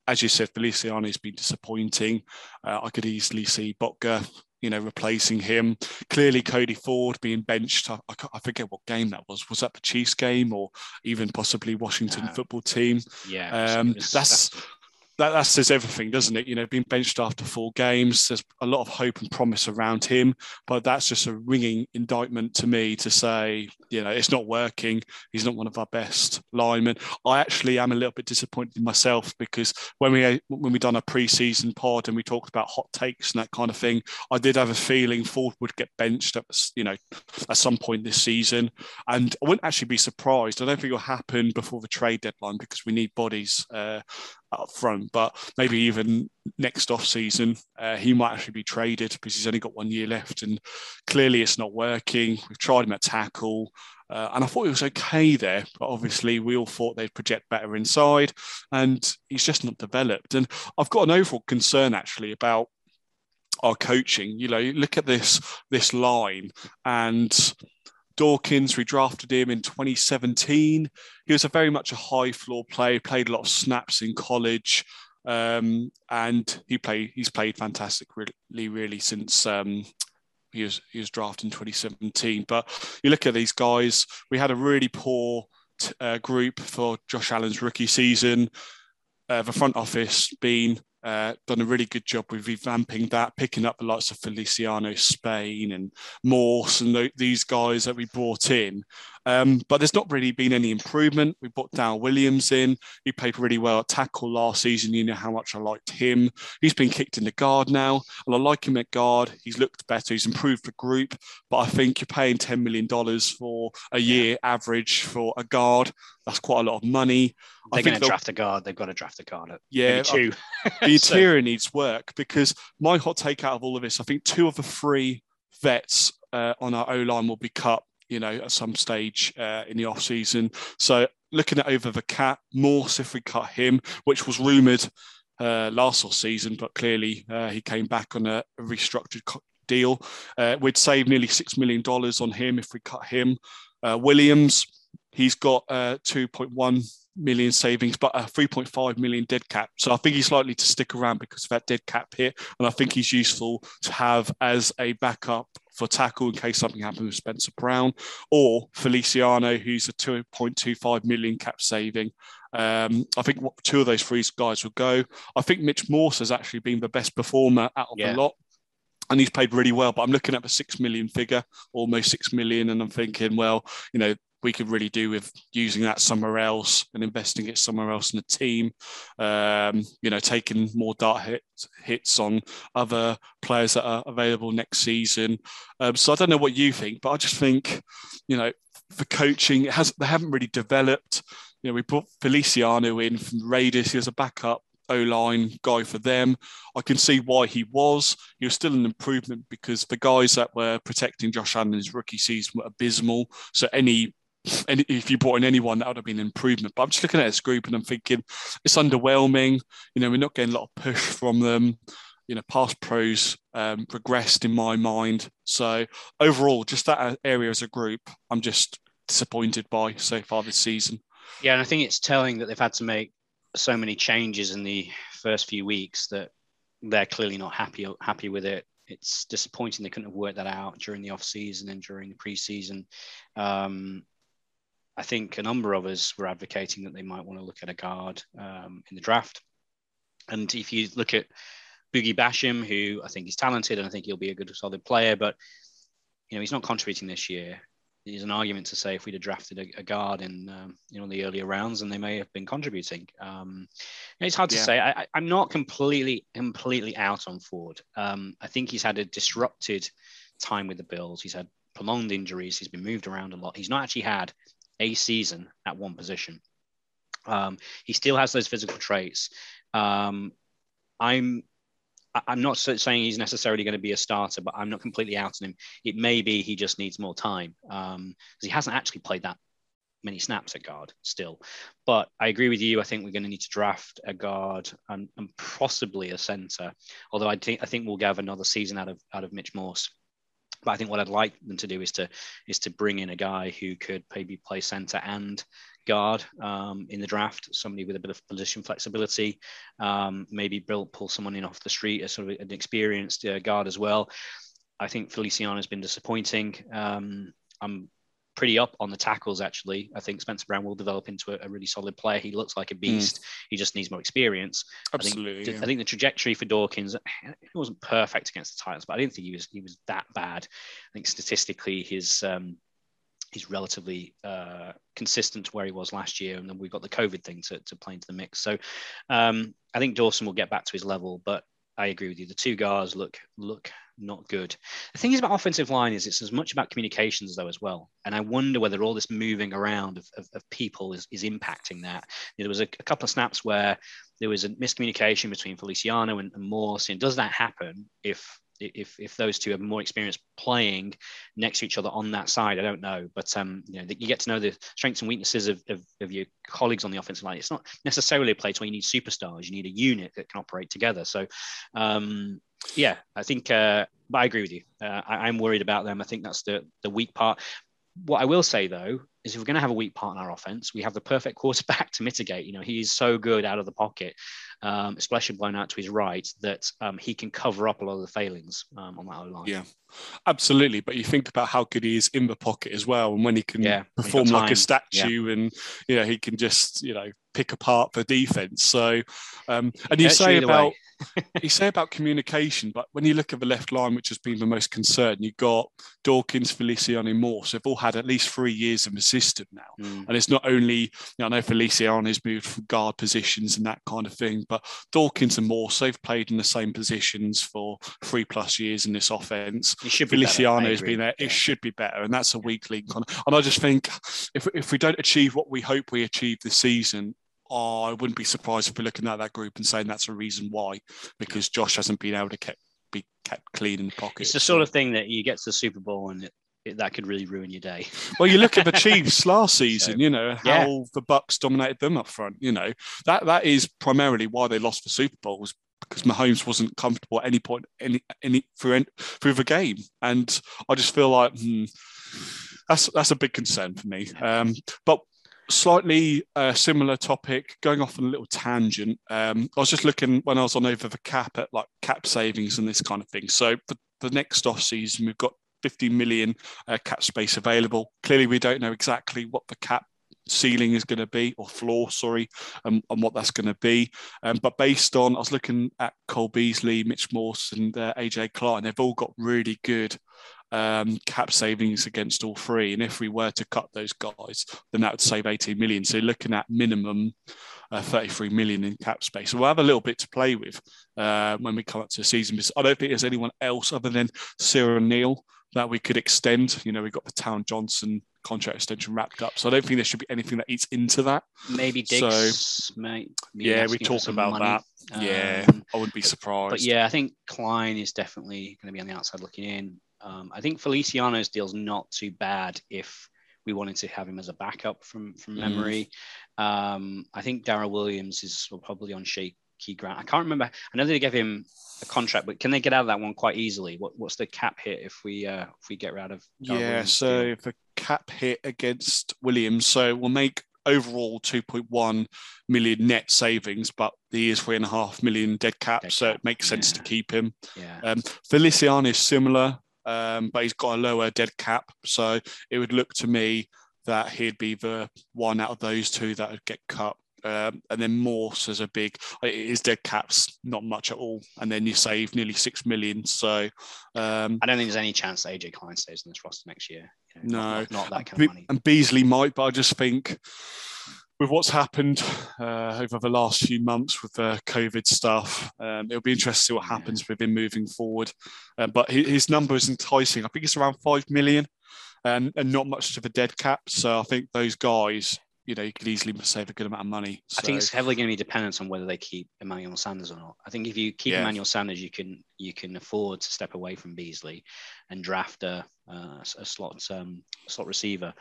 S1: as you said, Feliciano has been disappointing. Uh, I could easily see Boettger you know, replacing him. Clearly, Cody Ford being benched. I, I, forget what game that was. Was that the Chiefs game or even possibly Washington uh, football team?
S2: Yeah,
S1: um, was, that's, that's that, that says everything, doesn't it? You know, being benched after four games, there's a lot of hope and promise around him, but that's just a ringing indictment to me to say, you know, it's not working. He's not one of our best linemen. I actually am a little bit disappointed in myself because when we when we done a preseason pod and we talked about hot takes and that kind of thing, I did have a feeling Ford would get benched at you know at some point this season, and I wouldn't actually be surprised. I don't think it'll happen before the trade deadline because we need bodies uh, up front. But maybe even next off season, uh, he might actually be traded because he's only got one year left, and clearly it's not working. We've tried him at tackle. Uh, and I thought he was okay there, but obviously we all thought they'd project better inside, and he's just not developed. And I've got an overall concern actually about our coaching. You know, look at this this line, and Dawkins, we drafted him in 2017. He was a very much a high floor player, played a lot of snaps in college. Um, and he played he's played fantastically really really since um, he was he was drafted in 2017. But you look at these guys, we had a really poor uh, group for Josh Allen's rookie season. Uh, the front office being uh, done a really good job with revamping that, picking up the likes of Feliciano Spain and Morse and the, these guys that we brought in. Um, but there's not really been any improvement. We brought Daryl Williams in. He played really well at tackle last season. You know how much I liked him. He's been kicked in the guard now, and I like him at guard. He's looked better. He's improved the group. But I think you're paying $10 million for a year average for a guard. That's quite a lot of money.
S2: They're going to draft a guard. They've got to draft a guard.
S1: yeah, two. the <laughs> interior so. needs work because my hot take out of all of this, I think two of the three vets uh, on our O line will be cut you know, at some stage uh, in the off season. So looking at over the cap, Morse if we cut him, which was rumoured uh, last off season, but clearly uh, he came back on a, restructured co- deal. Uh, we'd save nearly $6 million on him if we cut him. Uh, Williams, he's got uh, 2.1 million savings, but a 3.5 million dead cap. So I think he's likely to stick around because of that dead cap hit. And I think he's useful to have as a backup for tackle in case something happens with Spencer Brown or Feliciano, who's a 2.25 million cap saving. Um, I think two of those three guys will go. I think Mitch Morse has actually been the best performer out of yeah. the lot. And he's played really well, but I'm looking at the six million figure, almost six million, and I'm thinking, well, you know, we could really do with using that somewhere else and investing it somewhere else in the team. Um, you know, taking more dart hits, hits on other players that are available next season. Um, so I don't know what you think, but I just think, you know, for coaching, it has they haven't really developed. You know, we put Feliciano in from Raiders. He was a backup O line guy for them. I can see why he was. He was still an improvement because the guys that were protecting Josh Allen in his rookie season were abysmal. So any and if you brought in anyone, that would have been an improvement. But I'm just looking at this group and I'm thinking it's underwhelming. You know, we're not getting a lot of push from them. You know, past pros um, regressed in my mind. So overall, just that area as a group, I'm just disappointed by so far this season.
S2: Yeah, and I think it's telling that they've had to make so many changes in the first few weeks that they're clearly not happy happy with it it's disappointing they couldn't have worked that out during the off season and during the preseason. Um, I think a number of us were advocating that they might want to look at a guard um, in the draft. And if you look at Boogie Basham, who I think is talented and I think he'll be a good solid player, but you know he's not contributing this year. There's an argument to say if we'd have drafted a, a guard in um, you know the earlier rounds, and they may have been contributing. Um, it's hard to yeah. say. I, am not completely completely out on Ford. Um, I think he's had a disrupted time with the Bills. He's had prolonged injuries. He's been moved around a lot. He's not actually had a season at one position. Um, he still has those physical traits. Um, I'm I'm not saying he's necessarily going to be a starter, but I'm not completely out on him. It may be he just needs more time because um, he hasn't actually played that many snaps at guard still. But I agree with you. I think we're going to need to draft a guard and, and possibly a center. Although I think I think we'll get another season out of out of Mitch Morse. But I think what I'd like them to do is to is to bring in a guy who could maybe play center and guard um, in the draft, somebody with a bit of position flexibility, um, maybe build, pull someone in off the street, a sort of an experienced uh, guard as well. I think Feliciano has been disappointing. Um, I'm pretty up on the tackles actually. I think Spencer Brown will develop into a, a really solid player. He looks like a hmm. beast. Mm. He just needs more experience.
S1: Absolutely.
S2: I think, yeah. I think, the trajectory for Dawkins it wasn't perfect against the Titans, but I didn't think he was he was that bad. I think statistically his um, he's relatively uh, consistent to where he was last year, and then we've got the COVID thing to, to play into the mix. So um, I think Dawson will get back to his level, but I agree with you. The two guards look look not good. The thing is about offensive line is it's as much about communications though as well. And I wonder whether all this moving around of, of, of people is, is impacting that. You know, there was a, a, couple of snaps where there was a miscommunication between Feliciano and, and Morse. And does that happen if if if those two have more experience playing next to each other on that side, I don't know. But um, you know, you get to know the strengths and weaknesses of, of, of your colleagues on the offensive line. It's not necessarily a place where you need superstars. You need a unit that can operate together. So, um, yeah, I think. Uh, but I agree with you. Uh, I, I'm worried about them. I think that's the the weak part. What I will say though is, if we're going to have a weak part in our offense, we have the perfect <laughs> quarterback to mitigate. You know, he's so good out of the pocket, um, especially blown out to his right, that um, he can cover up a lot of the failings um, on that line.
S1: Yeah, absolutely. But you think about how good he is in the pocket as well, and when he can yeah, perform like a statue, yeah. and you know he can just you know pick apart the defense. So, um, and you say about <laughs> you say about communication, but when you look at the left line, which has been the most concern, you've got Dawkins, Feliciano, and Morse. They've all had at least three years in the system now. Mm. And it's not only, you know, I know Feliciano has moved from guard positions and that kind of thing, but Dawkins and Morse, they've played in the same positions for three plus years in this offense. Feliciano has been there. Yeah. It should be better. And that's a weak link. On, and I just think if, if we don't achieve what we hope we achieve this season, I wouldn't be surprised if we're looking at that group and saying that's a reason why, because Josh hasn't been able to keep, be kept clean in the pocket.
S2: It's the sort of thing that you get to the Super Bowl and it, it, that could really ruin your day. <laughs>
S1: well, you look at the Chiefs <laughs> last season. So, you know how yeah. the Bucs dominated them up front. You know that that is primarily why they lost the Super Bowl was because Mahomes wasn't comfortable at any point any any through through the game, and I just feel like hmm, that's that's a big concern for me. Um, but slightly uh, similar topic, going off on a little tangent. Um, I was just looking when I was on over the cap at like cap savings and this kind of thing. So the, the next off season, we've got 50 million uh, cap space available. Clearly, we don't know exactly what the cap ceiling is going to be, or floor, sorry, um, and what that's going to be. Um, but based on, I was looking at Cole Beasley, Mitch Morse, and uh, AJ Klein, and they've all got really good um, cap savings against all three. And if we were to cut those guys, then that would save 18 million. So looking at minimum uh, 33 million in cap space. So we'll have a little bit to play with uh, when we come up to the season. I don't think there's anyone else other than Siran Neal that we could extend. You know, we've got the Taron Johnson contract extension wrapped up. So I don't think there should be anything that eats into that.
S2: Maybe Diggs, so, mate.
S1: Yeah, we talk about money. that. Yeah, um, I wouldn't be surprised.
S2: But yeah, I think Klein is definitely going to be on the outside looking in. Um, I think Feliciano's deal's not too bad if we wanted to have him as a backup from from mm. memory. Mm. Um, I think Daryl Williams is probably on shaky ground. I can't remember. I know they gave him a contract, but can they get out of that one quite easily? What, what's the cap hit if we uh, if we get rid of?
S1: Daryl yeah, Williams so deal? the cap hit against Williams, so we'll make overall 2.1 million net savings, but he is three and a half million dead cap, dead so cap. it makes sense yeah. to keep him.
S2: Yeah. Um,
S1: Feliciano is similar um, but he's got a lower dead cap. So it would look to me that he'd be the one out of those two that would get cut. Um, and then Morse as a big, his dead cap's not much at all. And then you save nearly six million. So um,
S2: I don't think there's any chance that AJ Klein stays in this roster next year.
S1: You know,
S2: no, not, not, that kind of money.
S1: And Beasley might, but I just think with what's happened uh, over the last few months with the COVID stuff, um, it'll be interesting to see what happens with him moving forward. Uh, but his, his, number is enticing. I think it's around five million, and, and not much to the dead cap. So I think those guys you know, you could easily save a good amount of money.
S2: So. I think it's heavily going to be dependent on whether they keep Emmanuel Sanders or not. I think if you keep yeah. Emmanuel Sanders, you can you can afford to step away from Beasley and draft a, uh, a slot um, slot receiver.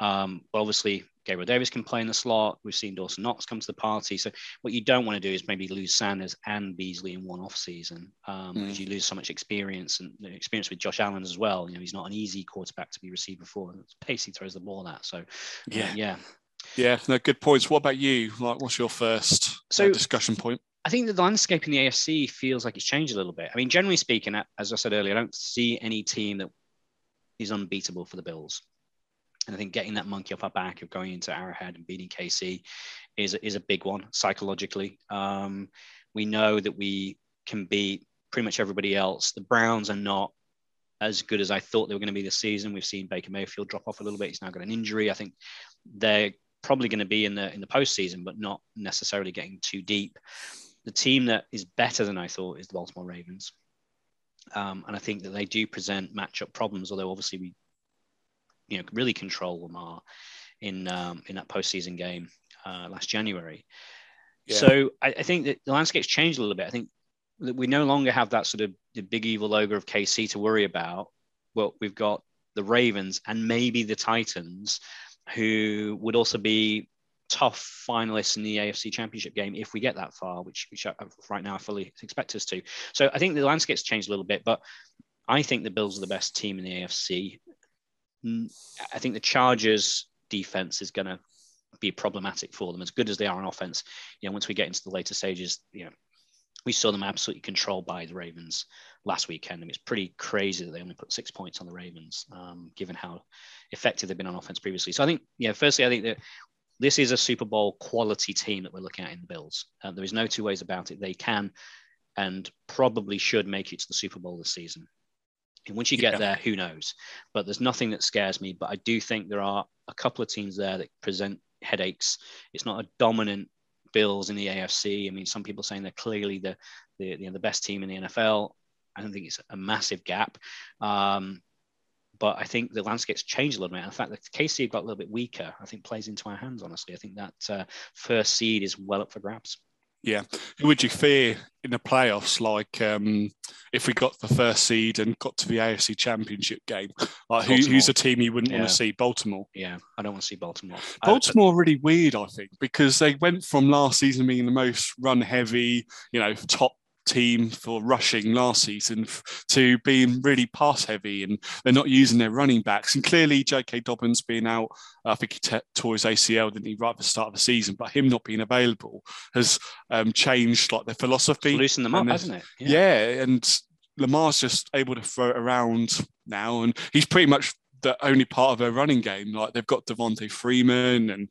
S2: Um, but obviously, Gabriel Davis can play in the slot. We've seen Dawson Knox come to the party. So what you don't want to do is maybe lose Sanders and Beasley in one off season um, mm. because you lose so much experience and experience with Josh Allen as well. You know, he's not an easy quarterback to be receiver for. It's pace he throws the ball at. So yeah, uh, yeah.
S1: Yeah, no, good points. What about you? Like, what's your first uh, so, uh, discussion point?
S2: I think that the landscape in the AFC feels like it's changed a little bit. I mean, generally speaking, as I said earlier, I don't see any team that is unbeatable for the Bills. And I think getting that monkey off our back of going into Arrowhead and beating KC is, is a big one psychologically. Um, we know that we can beat pretty much everybody else. The Browns are not as good as I thought they were going to be this season. We've seen Baker Mayfield drop off a little bit. He's now got an injury. I think they're probably going to be in the in the postseason, but not necessarily getting too deep. The team that is better than I thought is the Baltimore Ravens, um, and I think that they do present matchup problems. Although obviously we, you know, really control Lamar in um, in that postseason game uh, last January. Yeah. So I, I, think that the landscape's changed a little bit. I think that we no longer have that sort of the big evil ogre of KC to worry about. Well, we've got the Ravens and maybe the Titans who would also be tough finalists in the AFC Championship game if we get that far, which, which I, right now I fully expect us to. So I think the landscape's changed a little bit, but I think the Bills are the best team in the AFC. I think the Chargers defense is going to be problematic for them, as good as they are on offense. You know, once we get into the later stages, you know, we saw them absolutely controlled by the Ravens last weekend. I mean, it's pretty crazy that they only put six points on the Ravens, um, given how effective they've been on offense previously. So I think, yeah, firstly, I think that this is a Super Bowl quality team that we're looking at in the Bills. Uh, there is no two ways about it. They can and probably should make it to the Super Bowl this season. And once you get yeah. there, who knows? But there's nothing that scares me. But I do think there are a couple of teams there that present headaches. It's not a dominant Bills in the AFC. I mean, some people saying they're clearly the the, you know, the best team in the NFL. I don't think it's a massive gap. Um, but I think the landscape's changed a little bit. The fact that KC got a little bit weaker, I think plays into our hands, honestly. I think that uh, first seed is well up for grabs.
S1: Yeah. Who would you fear in the playoffs? Like um, if we got the first seed and got to the AFC Championship game, like who, who's a team you wouldn't yeah. want to see? Baltimore.
S2: Yeah, I don't want to see Baltimore.
S1: Baltimore really weird, I think, because they went from last season being the most run heavy, you know, top team for rushing last season to being really pass heavy and they're not using their running backs. And clearly, J.K. Dobbins being out, I think he t- tore his ACL, didn't he, right at the start of the season, but him not being available has um, changed like their philosophy.
S2: It's loosened them up, hasn't it?
S1: Yeah. yeah. And Lamar's just able to throw it around now. And he's pretty much the only part of their running game. Like they've got Devonta Freeman and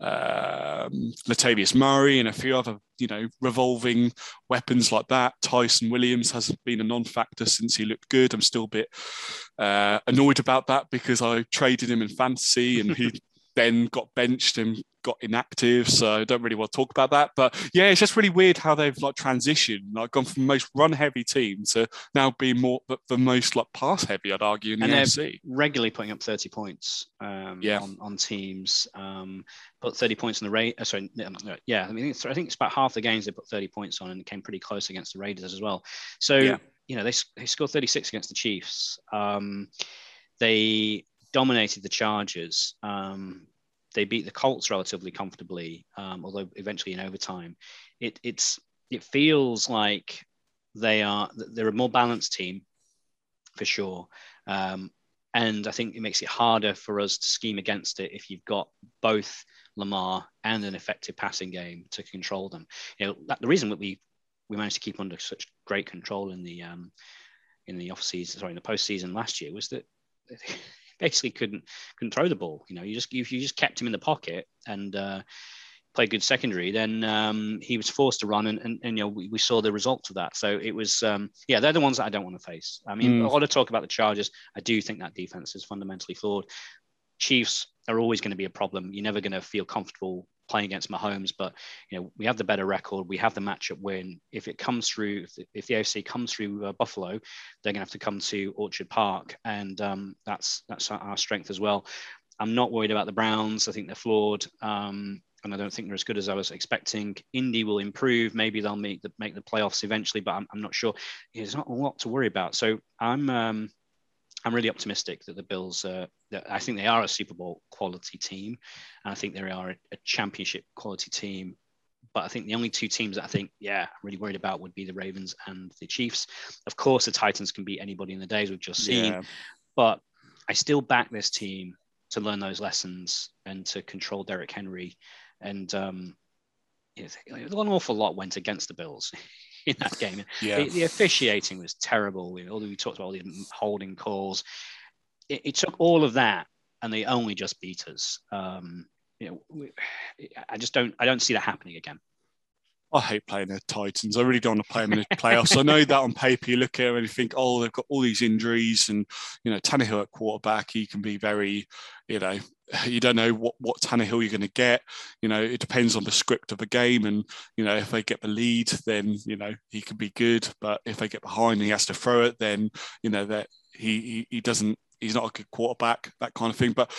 S1: um, Latavius Murray and a few other, you know, revolving weapons like that. Ty'Son Williams hasn't been a non-factor since he looked good. I'm still a bit uh, annoyed about that because I traded him in fantasy and he <laughs> then got benched and got inactive. So I don't really want to talk about that. But yeah, it's just really weird how they've like transitioned, like gone from the most run heavy team to now being more the most like pass heavy, I'd argue, in
S2: and
S1: the
S2: they're regularly putting up 30 points um, yeah. on, on teams. Um, put 30 points in the rate. Uh, sorry, yeah, I mean, it's, I think it's about half the games they put 30 points on and came pretty close against the Raiders as well. So, yeah. you know, they, they scored 36 against the Chiefs. Um, they dominated the Chargers. Um, they beat the Colts relatively comfortably, um, although eventually in overtime. It it's it feels like they are they're a more balanced team for sure. Um, and I think it makes it harder for us to scheme against it if you've got both Lamar and an effective passing game to control them. You know, that, the reason that we we managed to keep under such great control in the um, in the off season, sorry, in the postseason last year was that basically couldn't couldn't throw the ball. You know, you just if you just kept him in the pocket and uh, played good secondary, then um, he was forced to run, and, and, and you know we, we, saw the results of that. So it was um, yeah, they're the ones that I don't want to face. I mean, mm. a lot of talk about the Chargers. I do think that defense is fundamentally flawed. Chiefs are always going to be a problem. You're never going to feel comfortable playing against Mahomes, but you know we have the better record. We have the matchup win. If it comes through, if the, if the AFC comes through uh, Buffalo, they're going to have to come to Orchard Park, and um, that's that's our strength as well. I'm not worried about the Browns. I think they're flawed. Um, and I don't think they're as good as I was expecting. Indy will improve. Maybe they'll make the make the playoffs eventually, but I'm, I'm not sure. There's not a lot to worry about. So I'm um, I'm really optimistic that the Bills, uh, that I think they are a Super Bowl quality team, and I think they are a, a, championship quality team. But I think the only two teams that I think, yeah, I'm really worried about would be the Ravens and the Chiefs. Of course, the Titans can beat anybody in the days we've just seen, yeah. but I still back this team to learn those lessons and to control Derrick Henry. And um, you know, an awful lot went against the Bills <laughs> in that game. Yeah. The, the, officiating was terrible. Although we talked about all these holding calls, it, it, took all of that, and they only just beat us. Um, you know, we, I just don't. I don't see that happening again.
S1: I hate playing the Titans. I really don't want to play them in the playoffs. I know that on paper you look at them and you think, oh, they've got all these injuries, and you know, Tannehill at quarterback, he can be very, you know, you don't know what what Tannehill you're going to get. You know, it depends on the script of the game, and you know, if they get the lead, then you know he can be good. But if they get behind and he has to throw it, then you know that he, he, he doesn't he's not a good quarterback, that kind of thing. But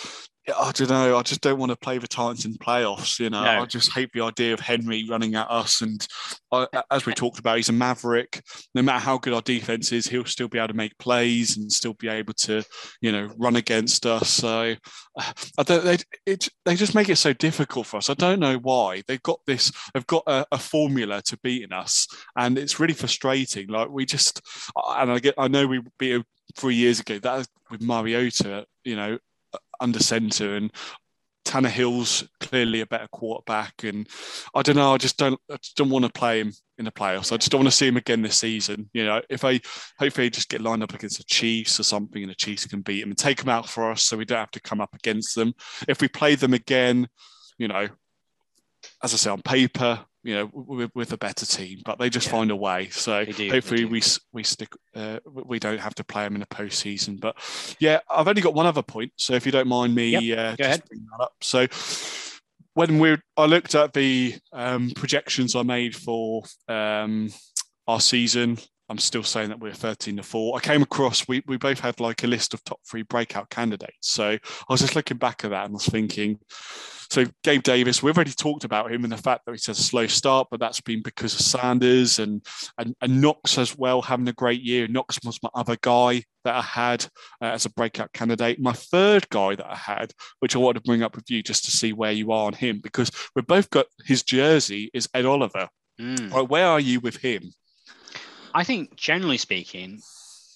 S1: I don't know. I just don't want to play the Titans in playoffs. You know, no. I just hate the idea of Henry running at us. And I, as we talked about, he's a maverick. No matter how good our defense is, he'll still be able to make plays and still be able to, you know, run against us. So uh, I don't. They it, they just make it so difficult for us. I don't know why. They've got this. They've got a, a formula to beating us, and it's really frustrating. Like we just, and I get. I know we beat three years ago. That with Mariota, you know, under centre, and Tannehill's clearly a better quarterback, and I don't know. I just don't. I just don't want to play him in the playoffs. I just don't want to see him again this season. You know, if I hopefully just get lined up against the Chiefs or something, and the Chiefs can beat him and take him out for us, so we don't have to come up against them. If we play them again, you know, as I say on paper, you know, with, with a better team, but they just yeah. find a way. So do, hopefully we we stick, uh, we don't have to play them in the postseason. But yeah, I've only got one other point. So if you don't mind me,
S2: yep. uh, Go ahead.
S1: that up. So when we I looked at the um, projections I made for um, our season, I'm still saying that we're 13 to 4. I came across, we, we both had like a list of top three breakout candidates. So I was just looking back at that and was thinking, so Gabe Davis, we've already talked about him and the fact that he has a slow start, but that's been because of Sanders and, and, and Knox as well having a great year. Knox was my other guy that I had uh, as a breakout candidate. My third guy that I had, which I wanted to bring up with you just to see where you are on him, because we've both got his jersey is Ed Oliver. Mm. Right, where are you with him?
S2: I think generally speaking,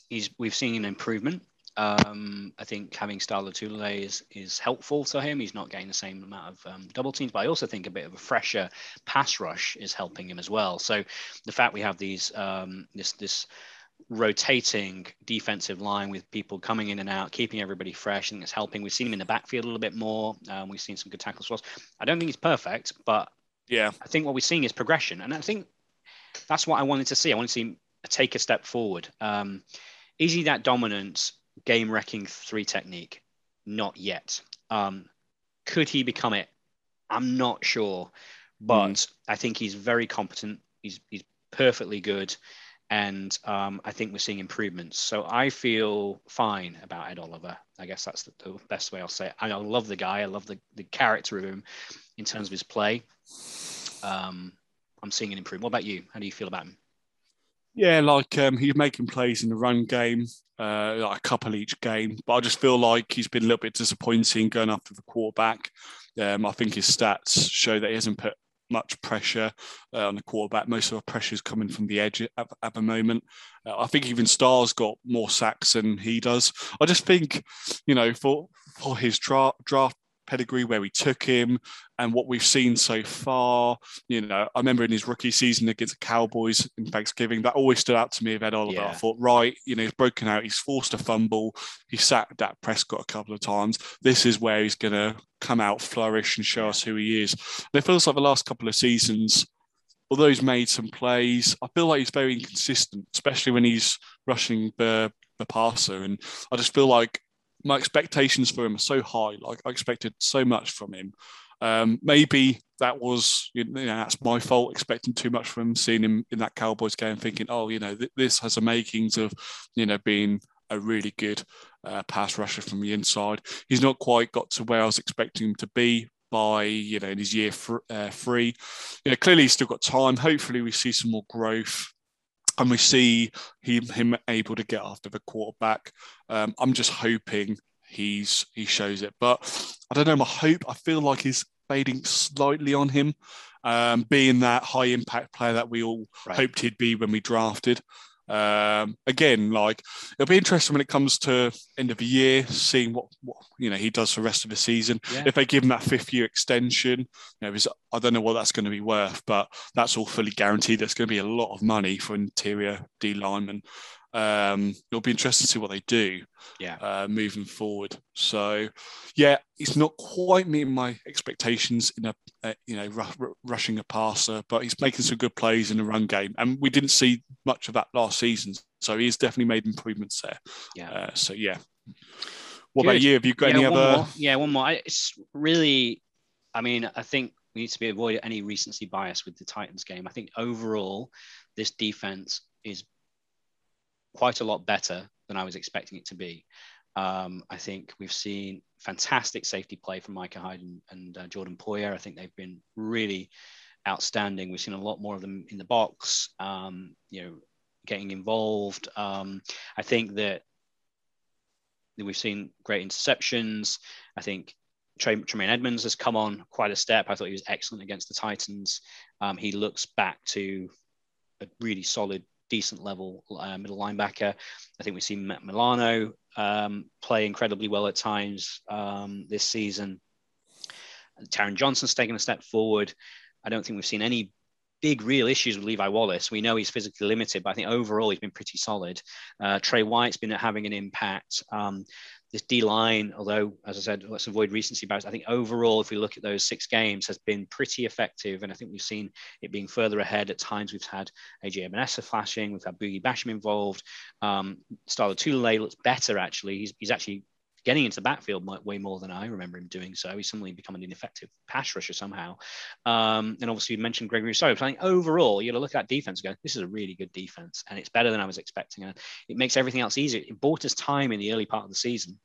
S2: he's we've seen an improvement. Um, I think having Star Lotulelei is is helpful to him. He's not getting the same amount of um, double teams, but I also think a bit of a fresher pass rush is helping him as well. So the fact we have these um, this this rotating defensive line with people coming in and out, keeping everybody fresh. I think it's helping. We've seen him in the backfield a little bit more. Um, we've seen some good tackles for us. I don't think he's perfect, but
S1: yeah,
S2: I think what we're seeing is progression, and I think that's what I wanted to see. I want to see take a step forward. Um, is he that dominant game wrecking three technique? Not yet. Um, could he become it? I'm not sure, but mm. I think he's very competent. He's he's perfectly good and um, I think we're seeing improvements. So I feel fine about Ed Oliver. I guess that's the, the, best way I'll say it. I love the guy. I love the, the character of him in terms of his play. Um, I'm seeing an improvement. What about you? How do you feel about him?
S1: Yeah, like um, he's making plays in the run game, uh, like a couple each game. But I just feel like he's been a little bit disappointing going after the quarterback. Um, I think his stats show that he hasn't put much pressure uh, on the quarterback. Most of the pressure is coming from the edge at, at the moment. Uh, I think even Star's got more sacks than he does. I just think, you know, for for his draft draft pedigree, where we took him, and what we've seen so far. You know, I remember in his rookie season against the Cowboys in Thanksgiving, that always stood out to me of Ed Oliver. Yeah. I thought, right, you know, he's broken out, he's forced a fumble, he sacked Dak Prescott a couple of times. This is where he's going to come out, flourish, and show us who he is. And it feels like the last couple of seasons, although he's made some plays, I feel like he's very inconsistent, especially when he's rushing the the passer. And I just feel like my expectations for him are so high. Like I expected so much from him. Um, maybe that was you know that's my fault expecting too much from him, seeing him in that Cowboys game, thinking, oh, you know, th- this has the makings of you know being a really good uh, pass rusher from the inside. He's not quite got to where I was expecting him to be by you know in his year uh, three. You know, clearly he's still got time. Hopefully, we see some more growth and we see him, him able to get after the quarterback. Um, I'm just hoping he's he shows it, but I don't know. My hope, I feel like he's fading slightly on him, um, being that high impact player that we all right. hoped he'd be when we drafted. Um, again, like it'll be interesting when it comes to end of the year, seeing what, what you know he does for the rest of the season. Yeah. If they give him that fifth year extension, you know, I don't know what that's going to be worth, but that's all fully guaranteed. There's going to be a lot of money for interior D lineman. Um, it'll be interesting to see what they do.
S2: Yeah.
S1: Uh, moving forward. So, yeah, it's not quite meeting my expectations in a, a you know r- rushing a passer, but he's making some good plays in the run game, and we didn't see much of that last season. So he's definitely made improvements there.
S2: Yeah.
S1: Uh, so yeah. What good. about you? Have you got
S2: yeah,
S1: any other?
S2: More. Yeah, one more. It's really, I mean, I think we need to be avoid any recency bias with the Titans game. I think overall, this defense is quite a lot better than I was expecting it to be. Um, I think we've seen fantastic safety play from Micah Hyde and, and uh, Jordan Poyer. I think they've been really outstanding. We've seen a lot more of them in the box, um, you know, getting involved. Um, I think that we've seen great interceptions. I think Tremaine Edmunds has come on quite a step. I thought he was excellent against the Titans. Um, he looks back to a really solid decent level uh, middle linebacker. I think we've seen Matt Milano um, play incredibly well at times um, this season. Taron Johnson's taken a step forward. I don't think we've seen any big real issues with Levi Wallace. We know he's physically limited, but I think overall he's been pretty solid. Uh, Trey White's been having an impact. Um, this D line, although as I said, let's avoid recency bias. I think overall, if we look at those six games, has been pretty effective, and I think we've seen it being further ahead. At times, we've had AJ Epenesa flashing, we've had Boogie Basham involved. Um, Star Lotulelei looks better actually. He's, he's actually getting into the backfield way more than I remember him doing so. He's suddenly becoming an effective pass rusher somehow. Um, and obviously, you mentioned Gregory Rousseau. So I think overall, you to look at defense and go, this is a really good defense, and it's better than I was expecting. And it makes everything else easier. It bought us time in the early part of the season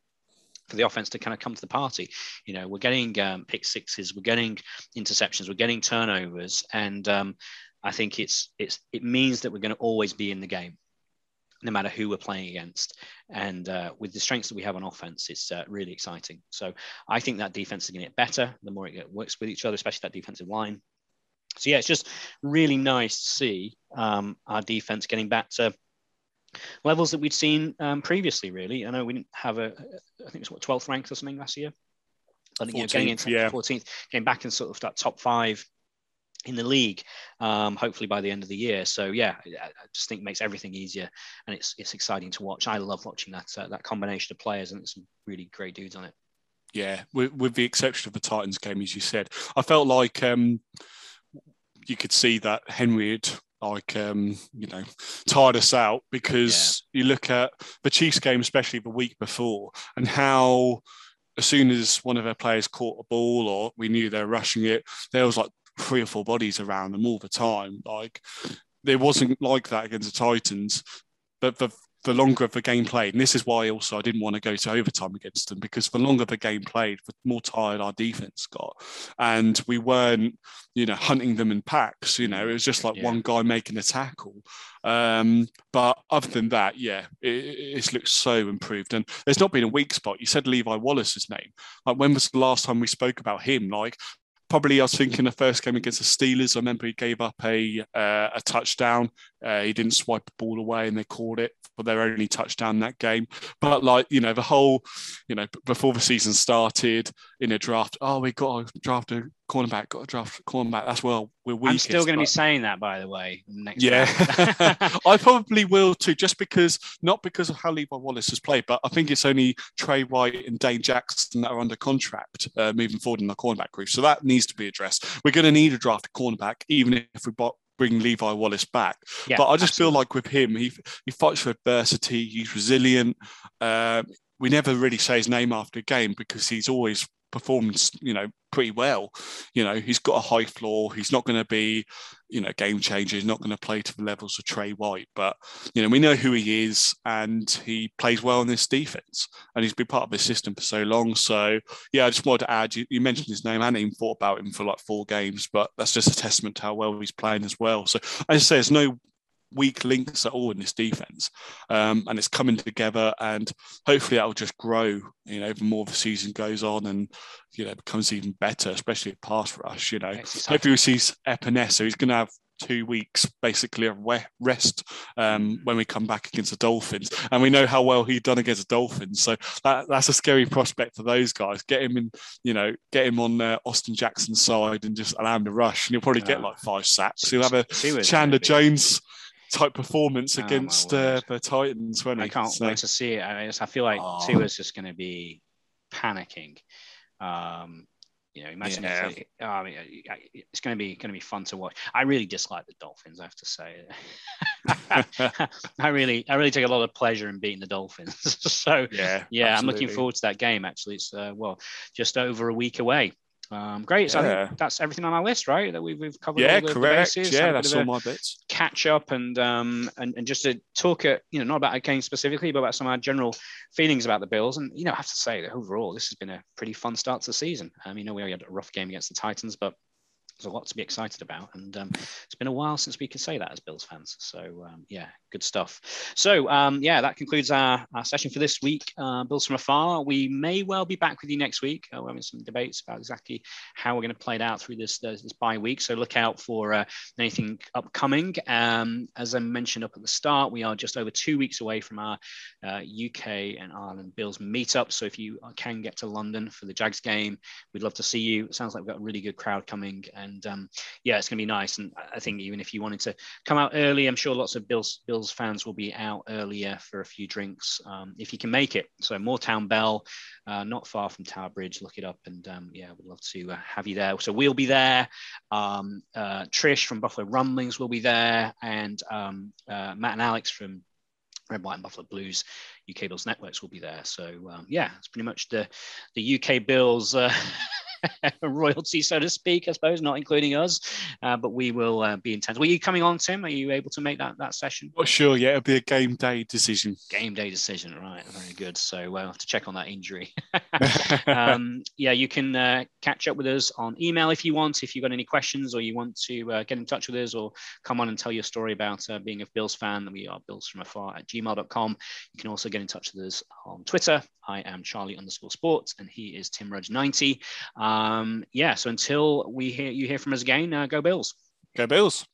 S2: for the offense to kind of come to the party. You know, we're getting um, pick sixes, we're getting interceptions, we're getting turnovers, and um, I think it's it's it means that we're going to always be in the game, no matter who we're playing against. And uh, with the strengths that we have on offense, it's uh, really exciting. So I think that defense is going to get better the more it works with each other, especially that defensive line. So yeah, it's just really nice to see um, our defense getting back to levels that we'd seen um, previously. Really, I know we didn't have a, I think it was what 12th ranked or something last year. I think 14th, you know, getting into yeah. 14th, getting back in sort of that top five in the league, um, hopefully by the end of the year. So yeah, I just think makes everything easier, and it's it's exciting to watch. I love watching that uh, that combination of players, and some really great dudes on it.
S1: Yeah, with, with the exception of the Titans game, as you said, I felt like um, you could see that Henry had like um, you know tired us out because yeah. you look at the Chiefs game, especially the week before, and how as soon as one of their players caught a ball or we knew they were rushing it, there was like three or four bodies around them all the time. Like there wasn't like that against the Titans. But the the longer the game played, and this is why also I didn't want to go to overtime against them because the longer the game played, the more tired our defense got, and we weren't, you know, hunting them in packs. You know, it was just like yeah. one guy making a tackle. Um, but other than that, yeah, it, it's looked so improved, and there's not been a weak spot. You said Levi Wallace's name. Like when was the last time we spoke about him? Like probably I was thinking the first game against the Steelers. I remember he gave up a uh, a touchdown. Uh, he didn't swipe the ball away, and they called it for their only touchdown that game. But like you know, the whole you know before the season started in a draft, oh, we got to draft a cornerback, got to draft cornerback. That's well, we're weak.
S2: I'm still going to be saying that, by the way. Next
S1: yeah, <laughs> I probably will too, just because not because of how Levi Wallace has played, but I think it's only Trey White and Dane Jackson that are under contract uh, moving forward in the cornerback group. So that needs to be addressed. We're going to need a draft cornerback, even if we bought bring Levi Wallace back. Yeah, but I just absolutely. feel like with him, he he fights for adversity. He's resilient. Uh, we never really say his name after a game because he's always performed, you know, pretty well. You know, he's got a high floor. He's not going to be, you know, game changer. He's not going to play to the levels of Trey White, but you know, we know who he is, and he plays well in this defense, and he's been part of the system for so long. So yeah, I just wanted to add. You, you mentioned his name. I hadn't even thought about him for like four games, but that's just a testament to how well he's playing as well. So as I say, there's no weak links at all in this defense, um, and it's coming together. And hopefully, that will just grow. You know, the more the season goes on, and you know, becomes even better, especially at pass rush. You know, hopefully, we see Epenesa. He's going to have two weeks basically of rest um, when we come back against the Dolphins. And we know how well he'd done against the Dolphins. So that, that's a scary prospect for those guys. Get him in, you know, get him on uh, Austin Jackson's side and just allow him to rush. And he'll probably get like five sacks. He'll have a Chandler Jones type performance oh, against uh, the Titans. When
S2: I can't so. wait to see it. I, just, I feel like oh. Tua's just going to be panicking. Um, you know, imagine yeah. if, oh, I mean, it's going to be going to be fun to watch. I really dislike the Dolphins. I have to say, <laughs> I really, I really take a lot of pleasure in beating the Dolphins. <laughs> so yeah, yeah, absolutely. I'm looking forward to that game. Actually, it's uh, well, just over a week away. Um, great. So yeah. that's everything on our list, right? That we've, we've covered.
S1: Yeah, the, correct. The yeah, that's all my bits.
S2: Catch up and um and, and just to talk, at, you know, not about a game specifically, but about some of our general feelings about the Bills. And you know, I have to say that overall, this has been a pretty fun start to the season. I mean, you know, we had a rough game against the Titans, but there's a lot to be excited about. And um, it's been a while since we could say that as Bills fans. So, um, yeah, good stuff. So, um, yeah, that concludes our, our session for this week. Uh, Bills from afar. We may well be back with you next week. Uh, we're having some debates about exactly how we're going to play it out through this, this, this bye week. So, look out for uh, anything upcoming. Um, as I mentioned up at the start, we are just over two weeks away from our UK uh, and Ireland Bills meetup. So, if you can get to London for the Jags game, we'd love to see you. It sounds like we've got a really good crowd coming. And and um, yeah, it's going to be nice. And I think even if you wanted to come out early, I'm sure lots of Bills Bills fans will be out earlier for a few drinks um, if you can make it. So Moortown Bell, uh, not far from Tower Bridge. Look it up, and um, yeah, we'd love to uh, have you there. So we'll be there. Um, uh, Trish from Buffalo Rumblings will be there, and um, uh, Matt and Alex from Red, White, and Buffalo Blues UK Bills networks will be there. So um, yeah, it's pretty much the the UK Bills uh, <laughs> <laughs> royalty, so to speak, I suppose, not including us. Uh, but we will uh, be intense. Were you coming on, Tim? Are you able to make that that session?
S1: Well, sure. Yeah, it'll be a game day decision.
S2: Game day decision, right? Very good. So we'll have to check on that injury. <laughs> <laughs> um, yeah, you can uh, catch up with us on email if you want. If you've got any questions or you want to uh, get in touch with us or come on and tell your story about uh, being a Bills fan, we are Bills from afar at gmail.com. You can also get in touch with us on Twitter. I am Charlie underscore sports and he is Tim Rudge 90. Um, yeah, so until we hear you hear from us again, uh, go Bills.
S1: Go Bills.